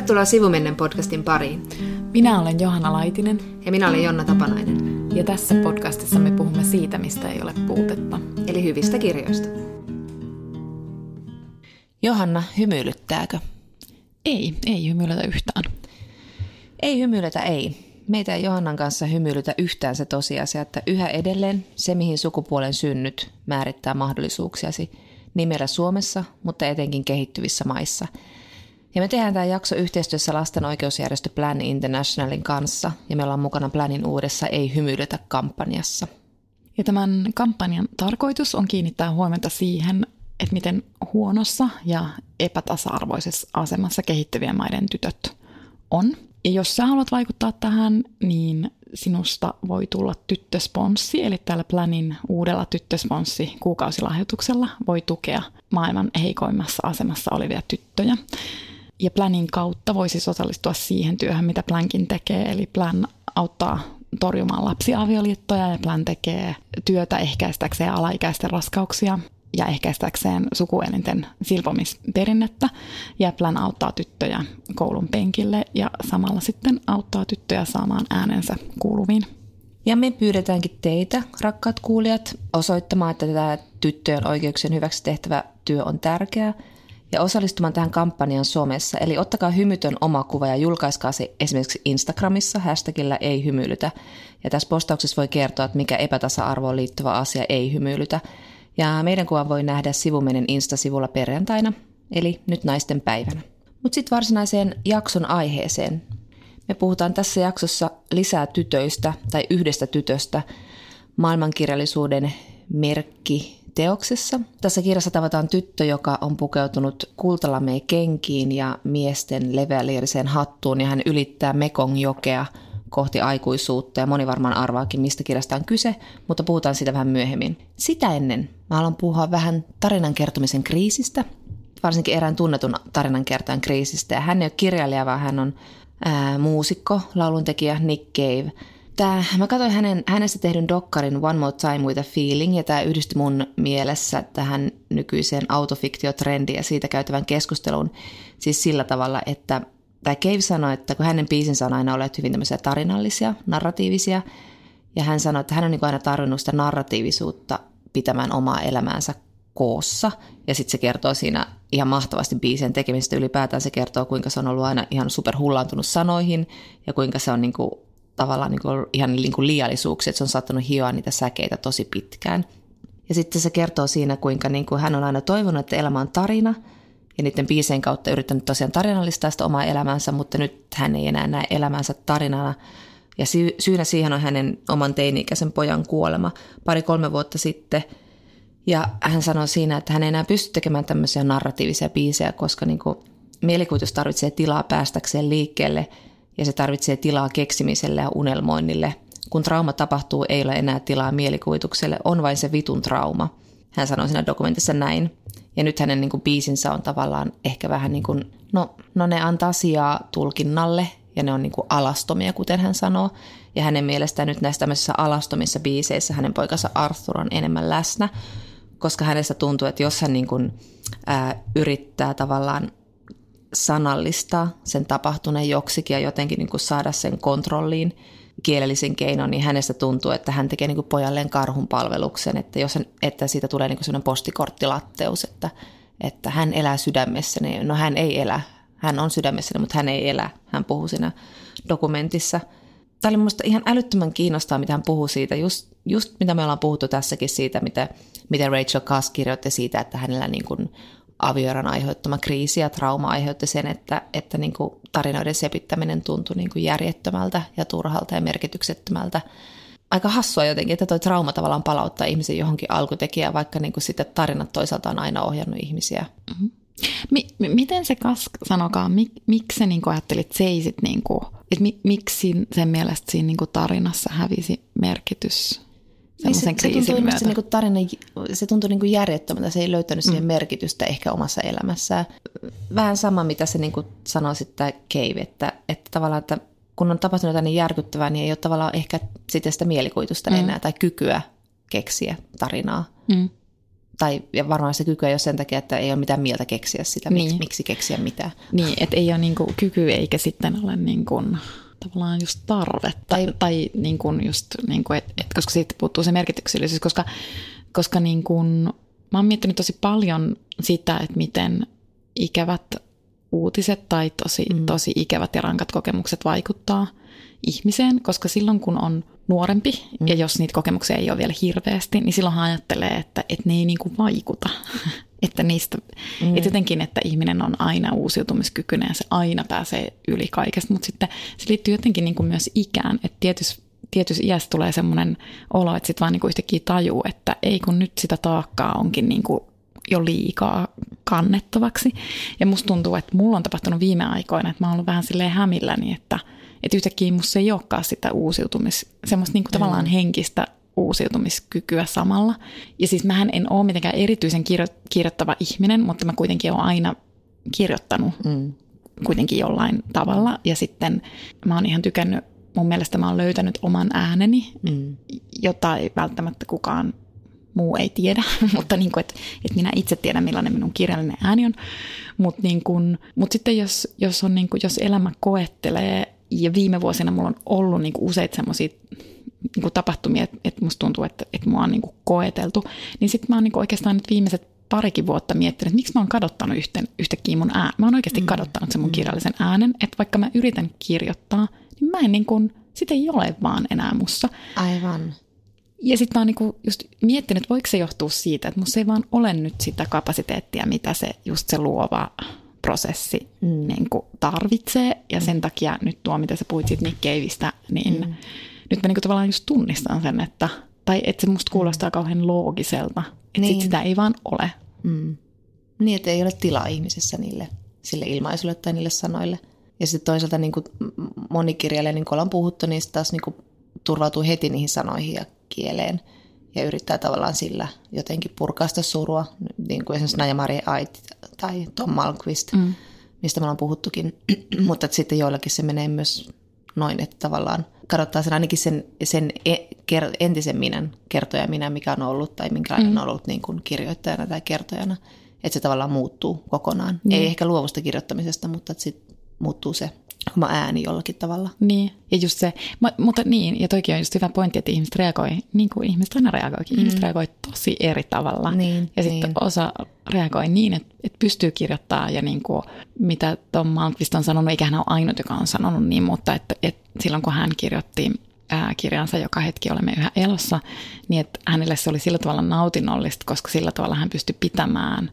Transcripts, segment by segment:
Tervetuloa Sivumennen podcastin pariin. Minä olen Johanna Laitinen Ja minä olen Jonna Tapanainen, ja tässä podcastissa me puhumme siitä, mistä ei ole puutetta. eli hyvistä kirjoista. Johanna, hymyilyttääkö? Ei, ei hymyilytä yhtään. Ei hymyilytä, ei. Meitä ei Johannan kanssa hymyilytä yhtään se tosiasia, että yhä edelleen se, mihin sukupuolen synnyt määrittää mahdollisuuksiasi nimellä Suomessa, mutta etenkin kehittyvissä maissa. Ja me tehdään tämä jakso yhteistyössä lasten oikeusjärjestö Plan Internationalin kanssa, ja me ollaan mukana Planin uudessa Ei hymyilytä kampanjassa. Ja tämän kampanjan tarkoitus on kiinnittää huomiota siihen, että miten huonossa ja epätasa-arvoisessa asemassa kehittyvien maiden tytöt on. Ja jos sä haluat vaikuttaa tähän, niin sinusta voi tulla tyttösponssi, eli täällä Planin uudella tyttösponssi kuukausilahjoituksella voi tukea maailman heikoimmassa asemassa olevia tyttöjä. Ja Planin kautta voisi osallistua siihen työhön, mitä Plankin tekee, eli Plan auttaa torjumaan lapsiavioliittoja ja Plan tekee työtä ehkäistäkseen alaikäisten raskauksia ja ehkäistäkseen sukuelinten silpomisperinnettä. Ja Plan auttaa tyttöjä koulun penkille ja samalla sitten auttaa tyttöjä saamaan äänensä kuuluviin. Ja me pyydetäänkin teitä, rakkaat kuulijat, osoittamaan, että tämä tyttöjen oikeuksien hyväksi tehtävä työ on tärkeää ja osallistumaan tähän kampanjan somessa. Eli ottakaa hymytön oma kuva ja julkaiskaa se esimerkiksi Instagramissa hashtagillä ei hymyilytä. Ja tässä postauksessa voi kertoa, että mikä epätasa-arvoon liittyvä asia ei hymyilytä. Ja meidän kuvan voi nähdä sivumenen Insta-sivulla perjantaina, eli nyt naisten päivänä. Mutta sitten varsinaiseen jakson aiheeseen. Me puhutaan tässä jaksossa lisää tytöistä tai yhdestä tytöstä maailmankirjallisuuden merkki teoksessa. Tässä kirjassa tavataan tyttö, joka on pukeutunut kultalameen kenkiin ja miesten leveäliiriseen hattuun ja hän ylittää Mekong-jokea kohti aikuisuutta ja moni varmaan arvaakin, mistä kirjasta on kyse, mutta puhutaan siitä vähän myöhemmin. Sitä ennen mä haluan puhua vähän tarinan kertomisen kriisistä, varsinkin erään tunnetun tarinankertojan kriisistä. Ja hän ei ole kirjailija, vaan hän on ää, muusikko, lauluntekijä Nick Cave. Tää, mä katsoin hänen, hänestä tehdyn dokkarin One More Time with a Feeling, ja tämä yhdisti mun mielessä tähän nykyiseen autofiktiotrendiin ja siitä käytävän keskusteluun siis sillä tavalla, että tämä Cave sanoi, että kun hänen biisinsä on aina olleet hyvin tämmöisiä tarinallisia, narratiivisia, ja hän sanoi, että hän on niin aina tarvinnut sitä narratiivisuutta pitämään omaa elämäänsä koossa. Ja sitten se kertoo siinä ihan mahtavasti biisien tekemisestä ylipäätään. Se kertoo, kuinka se on ollut aina ihan super hullaantunut sanoihin ja kuinka se on niinku, tavallaan niinku ihan niinku liiallisuuksia, että se on saattanut hioa niitä säkeitä tosi pitkään. Ja sitten se kertoo siinä, kuinka niinku hän on aina toivonut, että elämä on tarina ja niiden biisien kautta yrittänyt tosiaan tarinallistaa sitä omaa elämäänsä, mutta nyt hän ei enää näe elämänsä tarinana. Ja sy- syynä siihen on hänen oman teini-ikäisen pojan kuolema pari-kolme vuotta sitten – ja hän sanoi siinä, että hän ei enää pysty tekemään tämmöisiä narratiivisia biisejä, koska niin kuin mielikuvitus tarvitsee tilaa päästäkseen liikkeelle ja se tarvitsee tilaa keksimiselle ja unelmoinnille. Kun trauma tapahtuu, ei ole enää tilaa mielikuvitukselle, on vain se vitun trauma. Hän sanoi siinä dokumentissa näin. Ja nyt hänen niin kuin, biisinsä on tavallaan ehkä vähän niin kuin, no, no ne antaa sijaa tulkinnalle ja ne on niin kuin alastomia, kuten hän sanoo. Ja hänen mielestään nyt näissä tämmöisissä alastomissa biiseissä hänen poikansa Arthur on enemmän läsnä, koska hänestä tuntuu, että jos hän niin kuin, ää, yrittää tavallaan sanallistaa sen tapahtuneen joksikin ja jotenkin niin kuin saada sen kontrolliin kielellisen keinon, niin hänestä tuntuu, että hän tekee niin kuin pojalleen karhun palveluksen, että, jos hän, että siitä tulee niin kuin sellainen postikorttilatteus, että, että hän elää sydämessäni. No hän ei elä, hän on sydämessäni, mutta hän ei elä. Hän puhuu siinä dokumentissa. Tämä oli minusta ihan älyttömän kiinnostaa, mitä hän puhuu siitä, just, just mitä me ollaan puhuttu tässäkin siitä, mitä, miten Rachel Kass kirjoitti siitä, että hänellä niin kuin avioeron aiheuttama kriisi ja trauma aiheutti sen, että, että niin kuin tarinoiden sepittäminen tuntui niin kuin järjettömältä ja turhalta ja merkityksettömältä. Aika hassua jotenkin, että tuo trauma tavallaan palauttaa ihmisen johonkin alkutekijään, vaikka niin kuin sitten tarinat toisaalta on aina ohjannut ihmisiä. Mm-hmm. Mi- mi- miten se Kask, sanokaa, mik- miksi sä niin ajattelit, seisit, niin kuin, että mi- miksi sen mielestä siinä niin kuin tarinassa hävisi merkitys Niin se, se se niinku tarina, se tuntui niinku järjettömältä, se ei löytänyt Mm. siihen merkitystä ehkä omassa elämässään. Vähän sama, mitä se niinku sanoi sitten Cave, että, että tavallaan, että kun on tapahtunut jotain niin järkyttävää, niin ei ole tavallaan ehkä sitten sitä mielikuvitusta mm. enää tai kykyä keksiä tarinaa. Mm. Tai ja varmaan se kyky ei ole sen takia, että ei ole mitään mieltä keksiä sitä, miksi, Niin. miksi keksiä mitään. Niin, että ei ole niin kuin kyky eikä sitten ole niin kuin, tavallaan just tarvetta. Tai, tai niin kuin just, niin kuin, et, et, koska siitä puuttuu se merkityksellisyys, koska, koska niin kuin, mä oon miettinyt tosi paljon sitä, että miten ikävät uutiset tai tosi, mm. tosi ikävät ja rankat kokemukset vaikuttaa ihmiseen, koska silloin kun on nuorempi mm. ja jos niitä kokemuksia ei ole vielä hirveästi, niin silloin ajattelee, että, että ne ei niinku vaikuta. että niistä, mm. että jotenkin, että ihminen on aina uusiutumiskykyinen ja se aina pääsee yli kaikesta, mutta sitten se liittyy jotenkin niinku myös ikään, että tietysti tietyssä iässä tulee semmoinen olo, että sitten vaan niinku yhtäkkiä tajuu, että ei kun nyt sitä taakkaa onkin niinku jo liikaa kannettavaksi. Ja musta tuntuu, että mulla on tapahtunut viime aikoina, että mä oon ollut vähän silleen hämilläni, että, että yhtäkkiä musta ei olekaan sitä uusiutumis, semmoista niinku tavallaan henkistä uusiutumiskykyä samalla. Ja siis mähän en ole mitenkään erityisen kirjo- kirjoittava ihminen, mutta mä kuitenkin olen aina kirjoittanut mm. kuitenkin jollain tavalla. Ja sitten mä oon ihan tykännyt, mun mielestä mä oon löytänyt oman ääneni, mm. jota ei välttämättä kukaan muu ei tiedä, mutta niin kuin, että, että minä itse tiedän, millainen minun kirjallinen ääni on. Mutta niin kuin, mut sitten jos, jos, on niin kuin, jos elämä koettelee, ja viime vuosina mulla on ollut niin kuin useita semmoisia niin kuin tapahtumia, että, että musta tuntuu, että, että mua on niin kuin koeteltu, niin sitten mä oon niin kuin oikeastaan nyt viimeiset parikin vuotta miettinyt, että miksi mä oon kadottanut yhten, yhtäkkiä mun äänen. Mä oon oikeasti mm. kadottanut sen mun kirjallisen äänen, että vaikka mä yritän kirjoittaa, niin mä en niin kuin, sitä ei ole vaan enää mussa. Aivan. Ja sitten mä oon niinku just miettinyt, voiko se johtua siitä, että musta ei vaan ole nyt sitä kapasiteettia, mitä se just se luova prosessi mm. niinku tarvitsee. Ja sen takia nyt tuo, mitä sä puhuit siitä Nick Caveista, niin mm. Nyt mä niinku tavallaan just tunnistan sen, että, tai että se musta kuulostaa kauhean loogiselta, että niin. sit sitä ei vaan ole. Mm. Niin, että ei ole tilaa ihmisessä niille, sille ilmaisulle tai niille sanoille. Ja sitten toisaalta niin kuin monikirjailija, niin kuin ollaan puhuttu, niin sitten taas niin kuin turvautuu heti niihin sanoihin ja kieleen ja yrittää tavallaan sillä jotenkin purkaa sitä surua, niin kuin esimerkiksi Naja Marie Ait tai Tom Malmqvist, mm. mistä me ollaan puhuttukin. Mutta sitten joillakin se menee myös noin, että tavallaan kadottaa sen ainakin sen, sen entisen minän, kertoja minä, mikä on ollut tai minkälainen mm. on ollut niin kuin kirjoittajana tai kertojana. Että se tavallaan muuttuu kokonaan. Mm. Ei ehkä luovusta kirjoittamisesta, mutta sitten muuttuu se oma ääni jollakin tavalla. Niin, ja just se, mutta niin, ja toikin on just hyvä pointti, että ihmiset reagoi, niin kuin ihmiset aina reagoikin, mm. ihmiset reagoi tosi eri tavalla. Niin, ja sitten niin. osa reagoi niin, että, että pystyy kirjoittamaan, ja niin kuin, mitä Tom Malmqvist on sanonut, eikä hän ole ainut, joka on sanonut niin, mutta että, että silloin kun hän kirjoitti ää, kirjansa Joka hetki olemme yhä elossa, niin että hänelle se oli sillä tavalla nautinnollista, koska sillä tavalla hän pystyi pitämään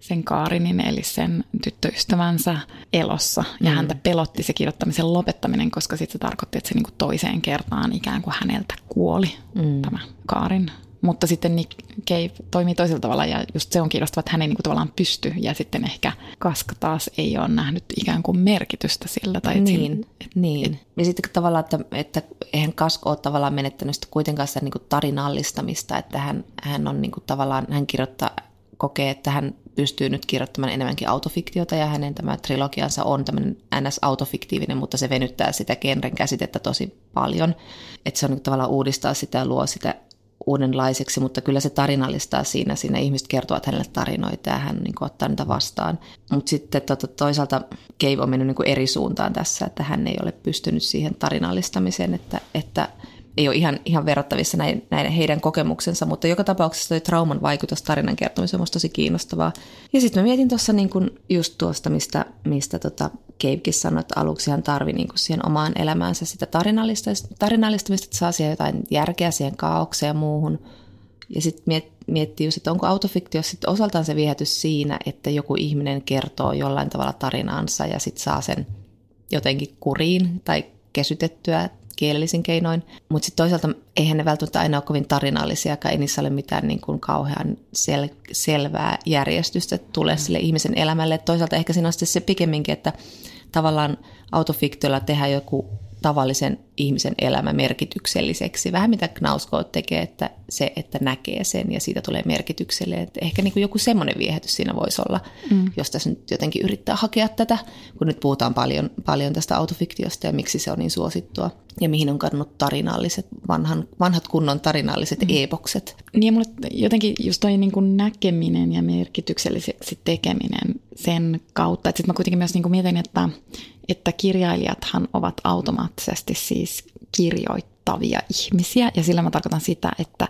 sen Kaarinin, eli sen tyttöystävänsä elossa. Ja mm. häntä pelotti se kirjoittamisen lopettaminen, koska sitten se tarkoitti, että se niinku toiseen kertaan ikään kuin häneltä kuoli mm. tämä Kaarin. Mutta sitten Nick Cave toimii toisella tavalla ja just se on kiinnostavaa, että hän ei niinku tavallaan pysty ja sitten ehkä Kaska taas ei ole nähnyt ikään kuin merkitystä sillä. Tai niin, et, niin. Ja sitten tavallaan, että, että eihän Kasko ole tavallaan menettänyt sitä kuitenkaan sitä niinku tarinallistamista, että hän, hän on niinku tavallaan, hän kirjoittaa, kokee, että hän pystyy nyt kirjoittamaan enemmänkin autofiktiota ja hänen tämä trilogiansa on tämmöinen NS-autofiktiivinen, mutta se venyttää sitä genren käsitettä tosi paljon. Että se on niin tavallaan uudistaa sitä ja luo sitä uudenlaiseksi, mutta kyllä se tarinallistaa siinä. Siinä ihmiset kertovat hänelle tarinoita ja hän niin kuin, ottaa niitä vastaan. Mutta sitten tota, toisaalta Cave on mennyt niin kuin eri suuntaan tässä, että hän ei ole pystynyt siihen tarinallistamiseen, että, että ei ole ihan, ihan verrattavissa näin, näin heidän kokemuksensa, mutta joka tapauksessa toi trauman vaikutus tarinan kertomiseen on tosi kiinnostavaa. Ja sitten mä mietin tuossa niin just tuosta, mistä, mistä tota Cavekin sanoi, että aluksi hän tarvii niin siihen omaan elämäänsä sitä tarinallistamista, tarinallistamista, että saa siihen jotain järkeä siihen kaaukseen ja muuhun. Ja sitten miet, miettii just, että onko autofiktio sitten osaltaan se viehätys siinä, että joku ihminen kertoo jollain tavalla tarinaansa ja sitten saa sen jotenkin kuriin tai kesytettyä kielellisin keinoin. Mutta sitten toisaalta eihän ne välttämättä aina ole kovin tarinallisia, ei niissä ole mitään niin kuin kauhean sel- selvää järjestystä tulee mm. sille ihmisen elämälle. Toisaalta ehkä siinä on sitten se pikemminkin, että tavallaan autofiktiolla tehdään joku tavallisen ihmisen elämä merkitykselliseksi. Vähän mitä Knausko tekee, että se, että näkee sen ja siitä tulee merkitykselle. Että ehkä niin kuin joku semmoinen viehätys siinä voisi olla, mm. jos tässä nyt jotenkin yrittää hakea tätä, kun nyt puhutaan paljon, paljon tästä autofiktiosta ja miksi se on niin suosittua. Ja mihin on kadonnut tarinalliset, vanhan, vanhat kunnon tarinalliset mm. e-bokset. Niin ja mulle jotenkin just toi niin kuin näkeminen ja merkitykselliseksi tekeminen sen kautta. Että sitten mä kuitenkin myös niin kuin mietin, että että kirjailijathan ovat automaattisesti siis kirjoittavia ihmisiä, ja sillä mä tarkoitan sitä, että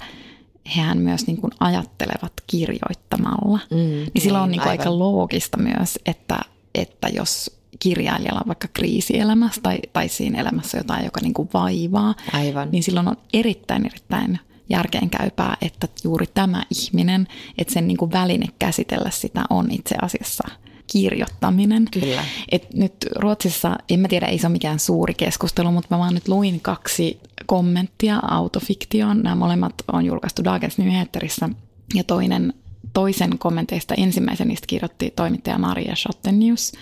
hehän myös niin kuin ajattelevat kirjoittamalla. Mm, niin silloin on niin kuin aika loogista myös, että, että jos kirjailijalla on vaikka kriisielämässä tai, tai siinä elämässä jotain, joka niin kuin vaivaa, aivan. niin silloin on erittäin, erittäin järkeenkäypää, että juuri tämä ihminen, että sen niin kuin väline käsitellä sitä on itse asiassa – kirjoittaminen. Kyllä. Et nyt Ruotsissa, en mä tiedä, ei se ole mikään suuri keskustelu, mutta mä vaan nyt luin kaksi kommenttia autofiktioon. Nämä molemmat on julkaistu Dagens Nyheterissä ja toinen toisen kommenteista ensimmäisen niistä kirjoitti toimittaja Maria Schottenius.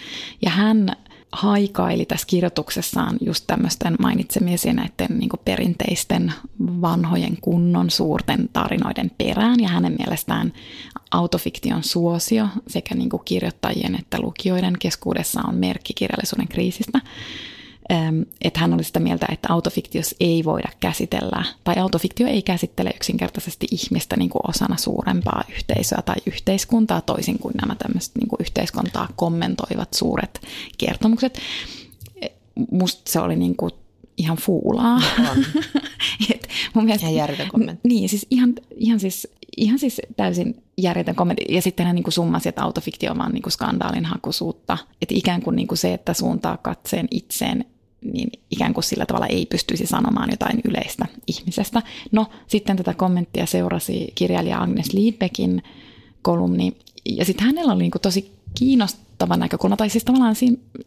Ja hän haikaili tässä kirjoituksessaan just tämmöisten mainitsemisia näiden niin perinteisten vanhojen kunnon suurten tarinoiden perään. Ja hänen mielestään autofiktion suosio sekä niin kirjoittajien että lukijoiden keskuudessa on merkki kirjallisuuden kriisistä että hän oli sitä mieltä, että autofiktios ei voida käsitellä, tai autofiktio ei käsittele yksinkertaisesti ihmistä niin kuin osana suurempaa yhteisöä tai yhteiskuntaa, toisin kuin nämä tämmöiset niin kuin yhteiskuntaa kommentoivat suuret kertomukset. E, musta se oli niin kuin ihan fuulaa. Et mun mielestä, ihan järjetön kommentti. Niin, siis ihan, ihan, siis, ihan siis täysin järjetön kommentti. Ja sitten hän niin kuin summasi, että autofiktio on vaan niin kuin skandaalin hakusuutta. Että ikään kuin, niin kuin se, että suuntaa katseen itseen niin ikään kuin sillä tavalla ei pystyisi sanomaan jotain yleistä ihmisestä. No, sitten tätä kommenttia seurasi kirjailija Agnes Liedbeckin kolumni, ja sitten hänellä oli niinku tosi kiinnostava näkökulma, tai siis tavallaan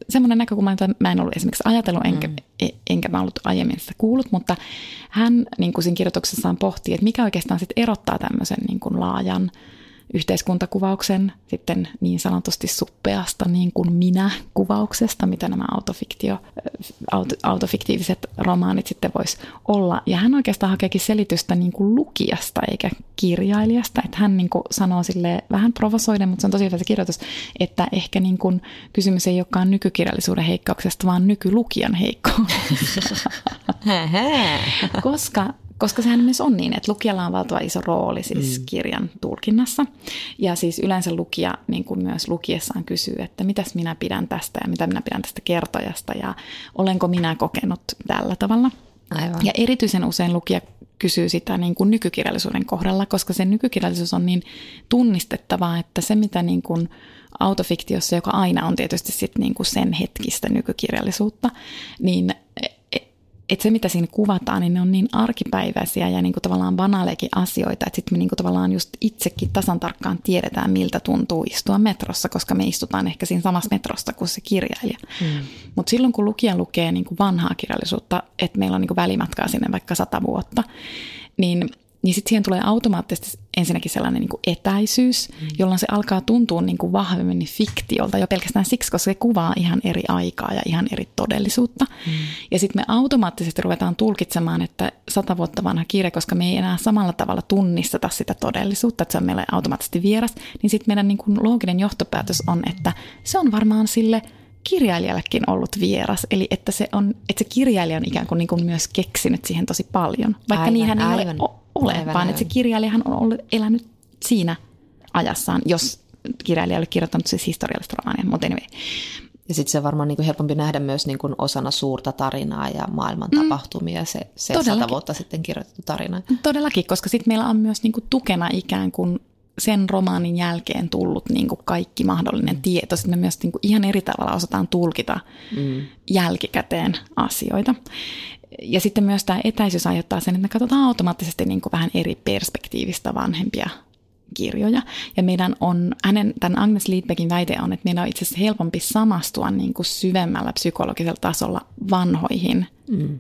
semmoinen näkökulma, jota mä en ollut esimerkiksi ajatellut, enkä, mm. E, enkä mä ollut aiemmin sitä kuullut, mutta hän niin kuin siinä kirjoituksessaan pohtii, että mikä oikeastaan sitten erottaa tämmöisen niin kuin laajan yhteiskuntakuvauksen sitten niin sanotusti suppeasta niin kuin minä-kuvauksesta, mitä nämä autofiktio, auto, autofiktiiviset romaanit sitten vois olla. Ja hän oikeastaan hakeekin selitystä niin kuin lukijasta eikä kirjailijasta. Että hän niin kuin sanoo sille vähän provosoiden, mutta se on tosi hyvä se kirjoitus, että ehkä niin kuin kysymys ei olekaan nykykirjallisuuden heikkauksesta, vaan nykylukijan heikkoudesta. Koska koska sehän myös on niin, että lukijalla on valtava iso rooli siis mm. kirjan tulkinnassa. Ja siis yleensä lukija niin kuin myös lukiessaan kysyy, että mitäs minä pidän tästä ja mitä minä pidän tästä kertojasta ja olenko minä kokenut tällä tavalla. Aivan. Ja erityisen usein lukija kysyy sitä niin kuin nykykirjallisuuden kohdalla, koska se nykykirjallisuus on niin tunnistettavaa, että se mitä niin kuin autofiktiossa, joka aina on tietysti sit niin kuin sen hetkistä nykykirjallisuutta, niin että se, mitä siinä kuvataan, niin ne on niin arkipäiväisiä ja niin kuin tavallaan banaalekin asioita, että sitten me niin kuin tavallaan just itsekin tasan tarkkaan tiedetään, miltä tuntuu istua metrossa, koska me istutaan ehkä siinä samassa metrosta kuin se kirjailija. Mm. Mutta silloin, kun lukija lukee niin kuin vanhaa kirjallisuutta, että meillä on niin kuin välimatkaa sinne vaikka sata vuotta, niin niin sitten siihen tulee automaattisesti ensinnäkin sellainen niin kuin etäisyys, mm. jolloin se alkaa tuntua niin kuin vahvemmin fiktiolta jo pelkästään siksi, koska se kuvaa ihan eri aikaa ja ihan eri todellisuutta. Mm. Ja sitten me automaattisesti ruvetaan tulkitsemaan, että sata vuotta vanha kirja, koska me ei enää samalla tavalla tunnisteta sitä todellisuutta, että se on meille automaattisesti vieras, niin sitten meidän niin kuin looginen johtopäätös on, että se on varmaan sille kirjailijallekin ollut vieras, eli että se, on, että se kirjailija on ikään kuin, niin kuin myös keksinyt siihen tosi paljon, vaikka aivan, niinhän ei aivan. ole ole, Aivan vaan että se kirjailijahan on ollut, elänyt siinä ajassaan, jos kirjailija oli kirjoittanut siis historiallista romaania, mutta anyway. Ja sitten se on varmaan niin helpompi nähdä myös niin kuin osana suurta tarinaa ja maailman mm. tapahtumia, se, se sata vuotta sitten kirjoitettu tarina. Todellakin, koska sitten meillä on myös niin kuin tukena ikään kuin sen romaanin jälkeen tullut niin kuin kaikki mahdollinen mm. tieto. Sitten me myös niin kuin ihan eri tavalla osataan tulkita mm. jälkikäteen asioita. Ja sitten myös tämä etäisyys aiheuttaa sen, että me katsotaan automaattisesti niin kuin vähän eri perspektiivistä vanhempia kirjoja. Ja meidän on, hänen, tämän Agnes Liedbeckin väite on, että meidän on itse asiassa helpompi samastua niin kuin syvemmällä psykologisella tasolla vanhoihin mm.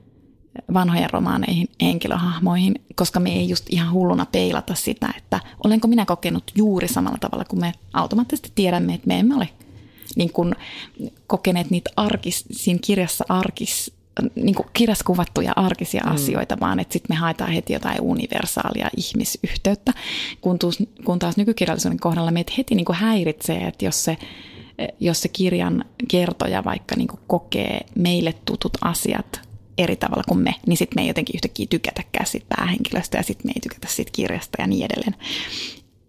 vanhojen romaaneihin henkilöhahmoihin, koska me ei just ihan hulluna peilata sitä, että olenko minä kokenut juuri samalla tavalla, kun me automaattisesti tiedämme, että me emme ole niin kuin kokeneet niitä arkis, siinä kirjassa arkis, niin kuin kirjassa kuvattuja arkisia mm. asioita, vaan että sitten me haetaan heti jotain universaalia ihmisyhteyttä, kun, tuus, kun taas nykykirjallisuuden kohdalla meitä heti niin kuin häiritsee, että jos se, jos se kirjan kertoja vaikka niin kuin kokee meille tutut asiat eri tavalla kuin me, niin sitten me ei jotenkin yhtäkkiä tykätäkään siitä päähenkilöstä ja sitten me ei tykätä siitä kirjasta ja niin edelleen.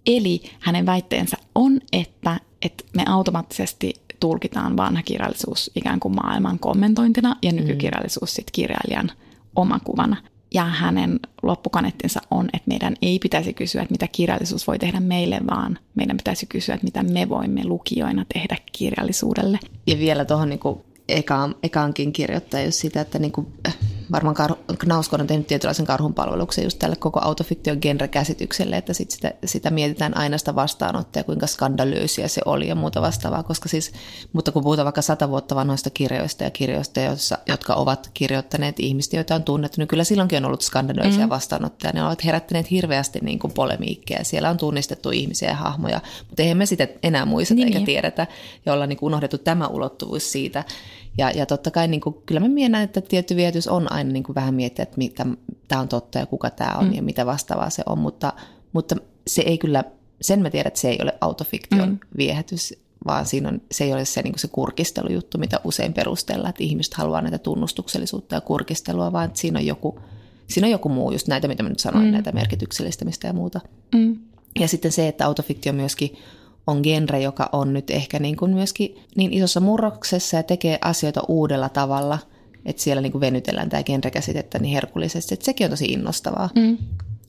Eli hänen väitteensä on, että, että me automaattisesti tulkitaan vanha kirjallisuus ikään kuin maailman kommentointina ja nykykirjallisuus sitten kirjailijan omakuvana. Ja hänen loppukanettinsa on, että meidän ei pitäisi kysyä, että mitä kirjallisuus voi tehdä meille, vaan meidän pitäisi kysyä, että mitä me voimme lukijoina tehdä kirjallisuudelle. Ja vielä tuohon niin ekaan, ekaankin kirjoittaa just sitä, että niin kuin, äh, varmaan Kar- Knauskon on tehnyt tietynlaisen karhunpalveluksen just tälle koko autofiktion genre-käsitykselle, että sit sitä, sitä mietitään aina sitä vastaanottoa, kuinka skandalöisiä se oli ja muuta vastaavaa, koska siis, mutta kun puhutaan vaikka sata vuotta vanhoista kirjoista ja kirjoista, joissa, jotka ovat kirjoittaneet ihmistä, joita on tunnettu, niin kyllä silloinkin on ollut skandalöisiä mm. vastaanottoja, ne ovat herättäneet hirveästi niin kuin polemiikkeja, siellä on tunnistettu ihmisiä ja hahmoja, mutta eihän me sitä enää muista niin, eikä niin. tiedetä, ja ollaan niin unohdettu tämä ulottuvuus siitä, ja, ja totta kai niin kuin, kyllä mä mietän, että tietty vietys on aina niin kuin vähän miettiä, että mitä, tämä on totta ja kuka tämä on mm. ja mitä vastaavaa se on, mutta, mutta se ei kyllä, sen mä tiedän, että se ei ole autofiktion mm. viehätys, vaan siinä on, se ei ole se, niin kuin se kurkistelujuttu, mitä usein perustellaan, että ihmiset haluaa näitä tunnustuksellisuutta ja kurkistelua, vaan että siinä on joku, siinä on joku muu, just näitä, mitä mä nyt sanoin, mm. näitä merkityksellistämistä ja muuta. Mm. Ja sitten se, että autofiktio myöskin on genre, joka on nyt ehkä niin kuin myöskin niin isossa murroksessa ja tekee asioita uudella tavalla, että siellä niin kuin venytellään tämä genre-käsitettä niin herkullisesti, että sekin on tosi innostavaa. Mm.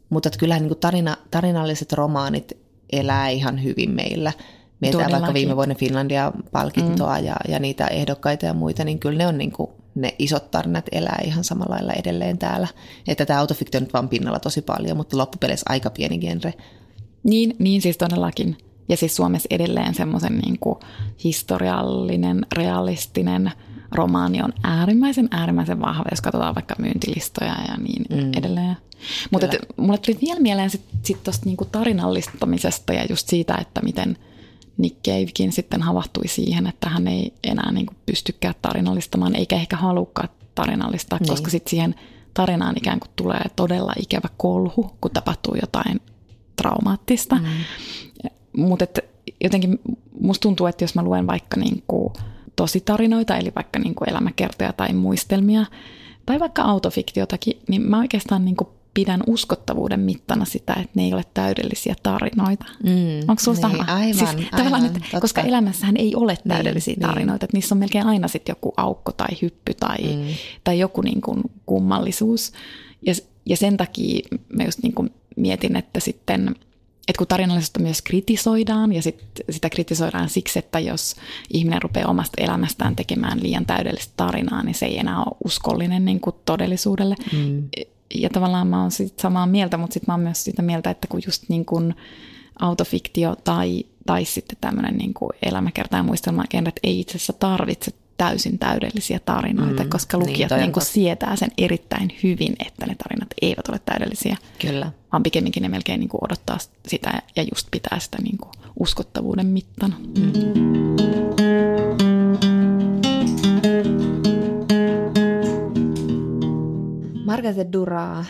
Mutta että kyllähän niin kuin tarina, tarinalliset romaanit elää ihan hyvin meillä. Mietitään vaikka viime vuoden Finlandia-palkintoa mm. ja, ja niitä ehdokkaita ja muita, niin kyllä ne on niin kuin, ne isot tarinat elää ihan samalla lailla edelleen täällä. Että tämä autofiktio on nyt vaan pinnalla tosi paljon, mutta loppupeleissä aika pieni genre. Niin, niin siis todellakin. Ja siis Suomessa edelleen semmoisen niin historiallinen, realistinen romaani on äärimmäisen, äärimmäisen vahva, jos katsotaan vaikka myyntilistoja ja niin mm. edelleen. Mutta mulle tuli vielä mieleen sitten sit tuosta niinku tarinallistamisesta ja just siitä, että miten Nick Cavekin sitten havahtui siihen, että hän ei enää niinku pystykään tarinallistamaan, eikä ehkä halukkaan tarinallistaa, niin. koska sitten siihen tarinaan ikään kuin tulee todella ikävä kolhu, kun tapahtuu jotain traumaattista. Mm. Mutta jotenkin musta tuntuu, että jos mä luen vaikka niin kuin tositarinoita, eli vaikka niin kuin elämäkertoja tai muistelmia, tai vaikka autofiktiotakin, niin mä oikeastaan niin kuin pidän uskottavuuden mittana sitä, että ne ei ole täydellisiä tarinoita. Mm, Onko sinulla niin, sama? Aivan, siis, aivan, että, koska elämässähän ei ole niin, täydellisiä niin, tarinoita, niin. että niissä on melkein aina sitten joku aukko tai hyppy tai, mm. tai joku niin kuin kummallisuus. Ja, ja sen takia mä just niin kuin mietin, että sitten – että kun tarinallisuutta myös kritisoidaan ja sit, sitä kritisoidaan siksi, että jos ihminen rupeaa omasta elämästään tekemään liian täydellistä tarinaa, niin se ei enää ole uskollinen niin kuin todellisuudelle. Mm. Ja tavallaan mä oon sit samaa mieltä, mutta sitten mä oon myös sitä mieltä, että kun just niin kuin autofiktio tai, tai sitten tämmöinen niin elämäkerta ja muistelmagenret ei itse asiassa tarvitse täysin täydellisiä tarinoita, mm, koska niin, lukijat niin, niin kuin sietää sen erittäin hyvin, että ne tarinat eivät ole täydellisiä. Kyllä. Vaan pikemminkin ne melkein niin kuin odottaa sitä ja just pitää sitä niin kuin uskottavuuden mittana. Mm. Margaret Duras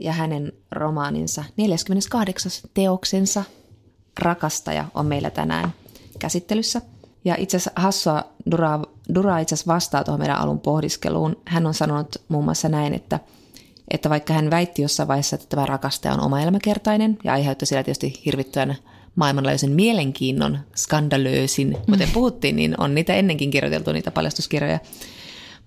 ja hänen romaaninsa 48. teoksensa Rakastaja on meillä tänään käsittelyssä – ja itse asiassa hassua Dura, Dura itse asiassa vastaa tuohon meidän alun pohdiskeluun. Hän on sanonut muun muassa näin, että, että vaikka hän väitti jossain vaiheessa, että tämä rakastaja on oma elämäkertainen ja aiheutti sillä tietysti hirvittävän maailmanlaajuisen mielenkiinnon, skandalöösin, kuten mm. puhuttiin, niin on niitä ennenkin kirjoiteltu, niitä paljastuskirjoja.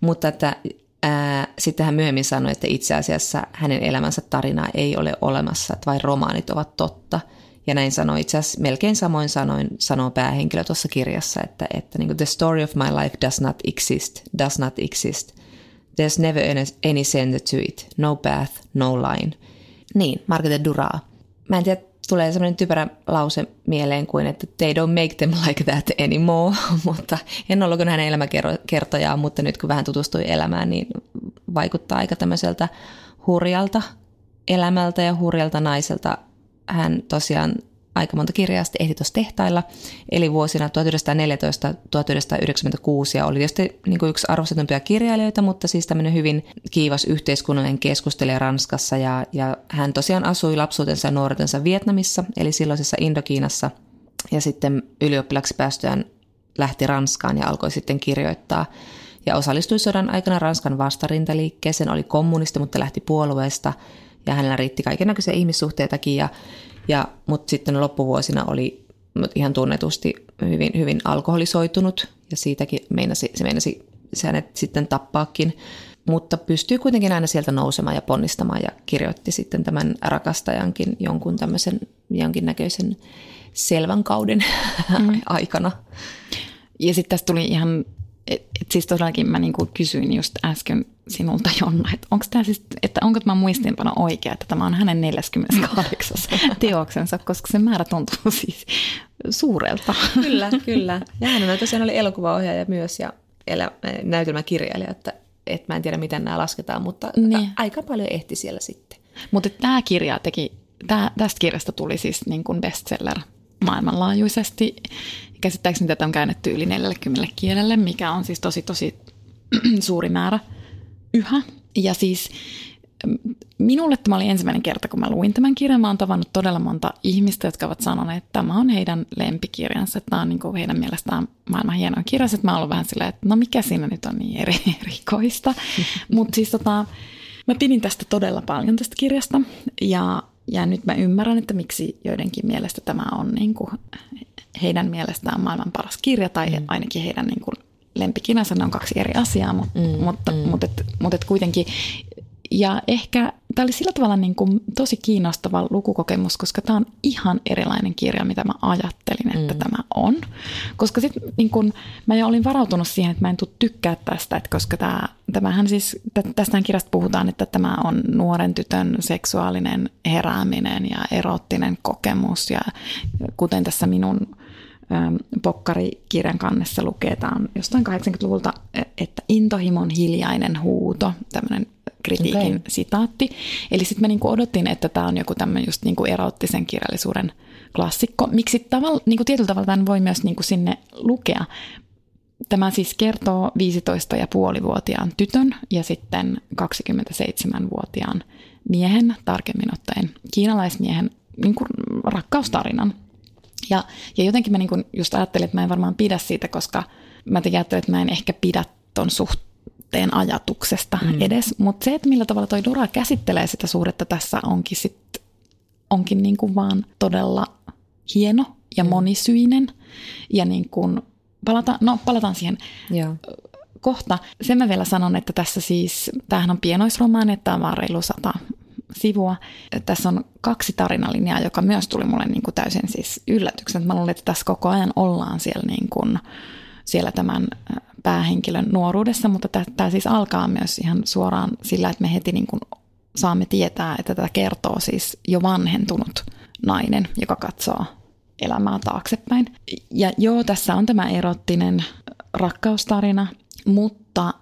Mutta että ää, sitten hän myöhemmin sanoi, että itse asiassa hänen elämänsä tarinaa ei ole olemassa, että vain romaanit ovat totta – ja näin sanoi itse asiassa melkein samoin sanoin, sanoo päähenkilö tuossa kirjassa, että, että niin kuin, the story of my life does not exist, does not exist. There's never any center to it, no path, no line. Niin, Margaret Duras. Mä en tiedä, tulee sellainen typerä lause mieleen kuin, että they don't make them like that anymore, mutta en ollut hänen elämäkertojaan, mutta nyt kun vähän tutustui elämään, niin vaikuttaa aika tämmöiseltä hurjalta elämältä ja hurjalta naiselta. Hän tosiaan aika monta kirjaa sitten ehti tuossa tehtailla, eli vuosina 1914-1996, ja oli tietysti niin kuin yksi arvostetumpia kirjailijoita, mutta siis tämmöinen hyvin kiivas yhteiskunnallinen keskustelija Ranskassa, ja, ja hän tosiaan asui lapsuutensa ja nuoruutensa Vietnamissa, eli silloisessa Indokiinassa, ja sitten ylioppilaksi päästyään lähti Ranskaan ja alkoi sitten kirjoittaa. Ja osallistui sodan aikana Ranskan vastarintaliikkeeseen, oli kommunisti, mutta lähti puolueesta ja hänellä riitti kaikenlaisia ihmissuhteitakin, ja, ja, mutta sitten loppuvuosina oli ihan tunnetusti hyvin, hyvin alkoholisoitunut ja siitäkin meinasi, se meinasi se hänet sitten tappaakin, mutta pystyi kuitenkin aina sieltä nousemaan ja ponnistamaan ja kirjoitti sitten tämän rakastajankin jonkun tämmöisen jonkinnäköisen selvän kauden mm. aikana. Ja sitten tästä tuli ihan, että et siis todellakin mä niinku kysyin just äsken sinulta Jonna, että onko tämä siis, että onko tämä muistiinpano oikea, että tämä on hänen 48. teoksensa, koska se määrä tuntuu siis suurelta. Kyllä, kyllä. Ja hän tosiaan oli elokuvaohjaaja myös ja elä, näytelmäkirjailija, että, että mä en tiedä miten nämä lasketaan, mutta niin. aika paljon ehti siellä sitten. Mutta tämä kirja teki, tää, tästä kirjasta tuli siis niin kuin bestseller maailmanlaajuisesti. Käsittääkseni tätä on käännetty yli 40 kielelle, mikä on siis tosi tosi suuri määrä yhä. Ja siis minulle tämä oli ensimmäinen kerta, kun mä luin tämän kirjan. Mä oon tavannut todella monta ihmistä, jotka ovat sanoneet, että tämä on heidän lempikirjansa. Tämä on niin kuin heidän mielestään maailman hienoin kirja. Sitten mä oon vähän silleen, että no mikä siinä nyt on niin eri, erikoista. Mutta siis tota, mä pidin tästä todella paljon tästä kirjasta. Ja, ja nyt mä ymmärrän, että miksi joidenkin mielestä tämä on niin kuin heidän mielestään maailman paras kirja. Tai mm. ainakin heidän niin kuin lempikirjansa, ne on kaksi eri asiaa, mutta, mm, mutta, mm. mutta, et, mutta et kuitenkin. Ja ehkä tämä oli sillä tavalla niin kuin tosi kiinnostava lukukokemus, koska tämä on ihan erilainen kirja, mitä mä ajattelin, että mm. tämä on. Koska sitten niin kuin, mä jo olin varautunut siihen, että mä en tule tykkää tästä, että koska tämä, tämähän siis, tästä kirjasta puhutaan, että tämä on nuoren tytön seksuaalinen herääminen ja erottinen kokemus. Ja kuten tässä minun Pokkari-kirjan kannessa lukee, tämä on jostain 80-luvulta, että intohimon hiljainen huuto, tämmöinen kritiikin okay. sitaatti. Eli sitten mä niinku odotin, että tämä on joku tämmöinen just niinku erottisen kirjallisuuden klassikko. Miksi tavalla, niinku tietyllä tavalla tämän voi myös niinku sinne lukea. Tämä siis kertoo 15,5-vuotiaan tytön ja sitten 27-vuotiaan miehen, tarkemmin ottaen kiinalaismiehen, niin kuin rakkaustarinan – ja, ja jotenkin mä niin just ajattelin, että mä en varmaan pidä siitä, koska mä ajattelin, että mä en ehkä pidä ton suhteen ajatuksesta mm. edes. Mutta se, että millä tavalla toi Dora käsittelee sitä suhdetta tässä onkin sit, onkin niin kuin vaan todella hieno ja mm. monisyinen. Ja niin kuin, palata, no, palataan siihen Joo. kohta. Sen mä vielä sanon, että tässä siis, tämähän on pienoisromaani, että tämä on vaan reilu sata sivua. Tässä on kaksi tarinalinjaa, joka myös tuli mulle niin kuin täysin siis yllätyksen. Mä luulin, että tässä koko ajan ollaan siellä, niin kuin, siellä tämän päähenkilön nuoruudessa, mutta tämä siis alkaa myös ihan suoraan sillä, että me heti niin kuin saamme tietää, että tätä kertoo siis jo vanhentunut nainen, joka katsoo elämää taaksepäin. Ja joo, tässä on tämä erottinen rakkaustarina, mutta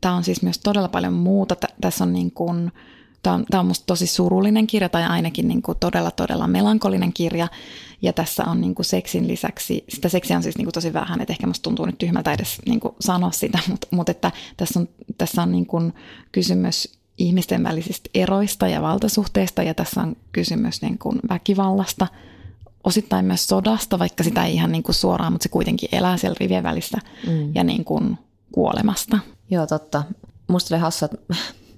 tämä on siis myös todella paljon muuta. Tässä on niin kuin, Tämä on, tämä on musta tosi surullinen kirja tai ainakin niin kuin todella todella melankolinen kirja. Ja tässä on niin kuin seksin lisäksi, sitä seksiä on siis niin kuin tosi vähän, että ehkä musta tuntuu nyt tyhmältä edes niin kuin sanoa sitä, mutta, mutta että tässä on, tässä on niin kuin kysymys ihmisten välisistä eroista ja valtasuhteista ja tässä on kysymys niin kuin väkivallasta, osittain myös sodasta, vaikka sitä ei ihan niin kuin suoraan, mutta se kuitenkin elää siellä rivien välissä mm. ja niin kuin kuolemasta. Joo, totta. Musta oli hauska, että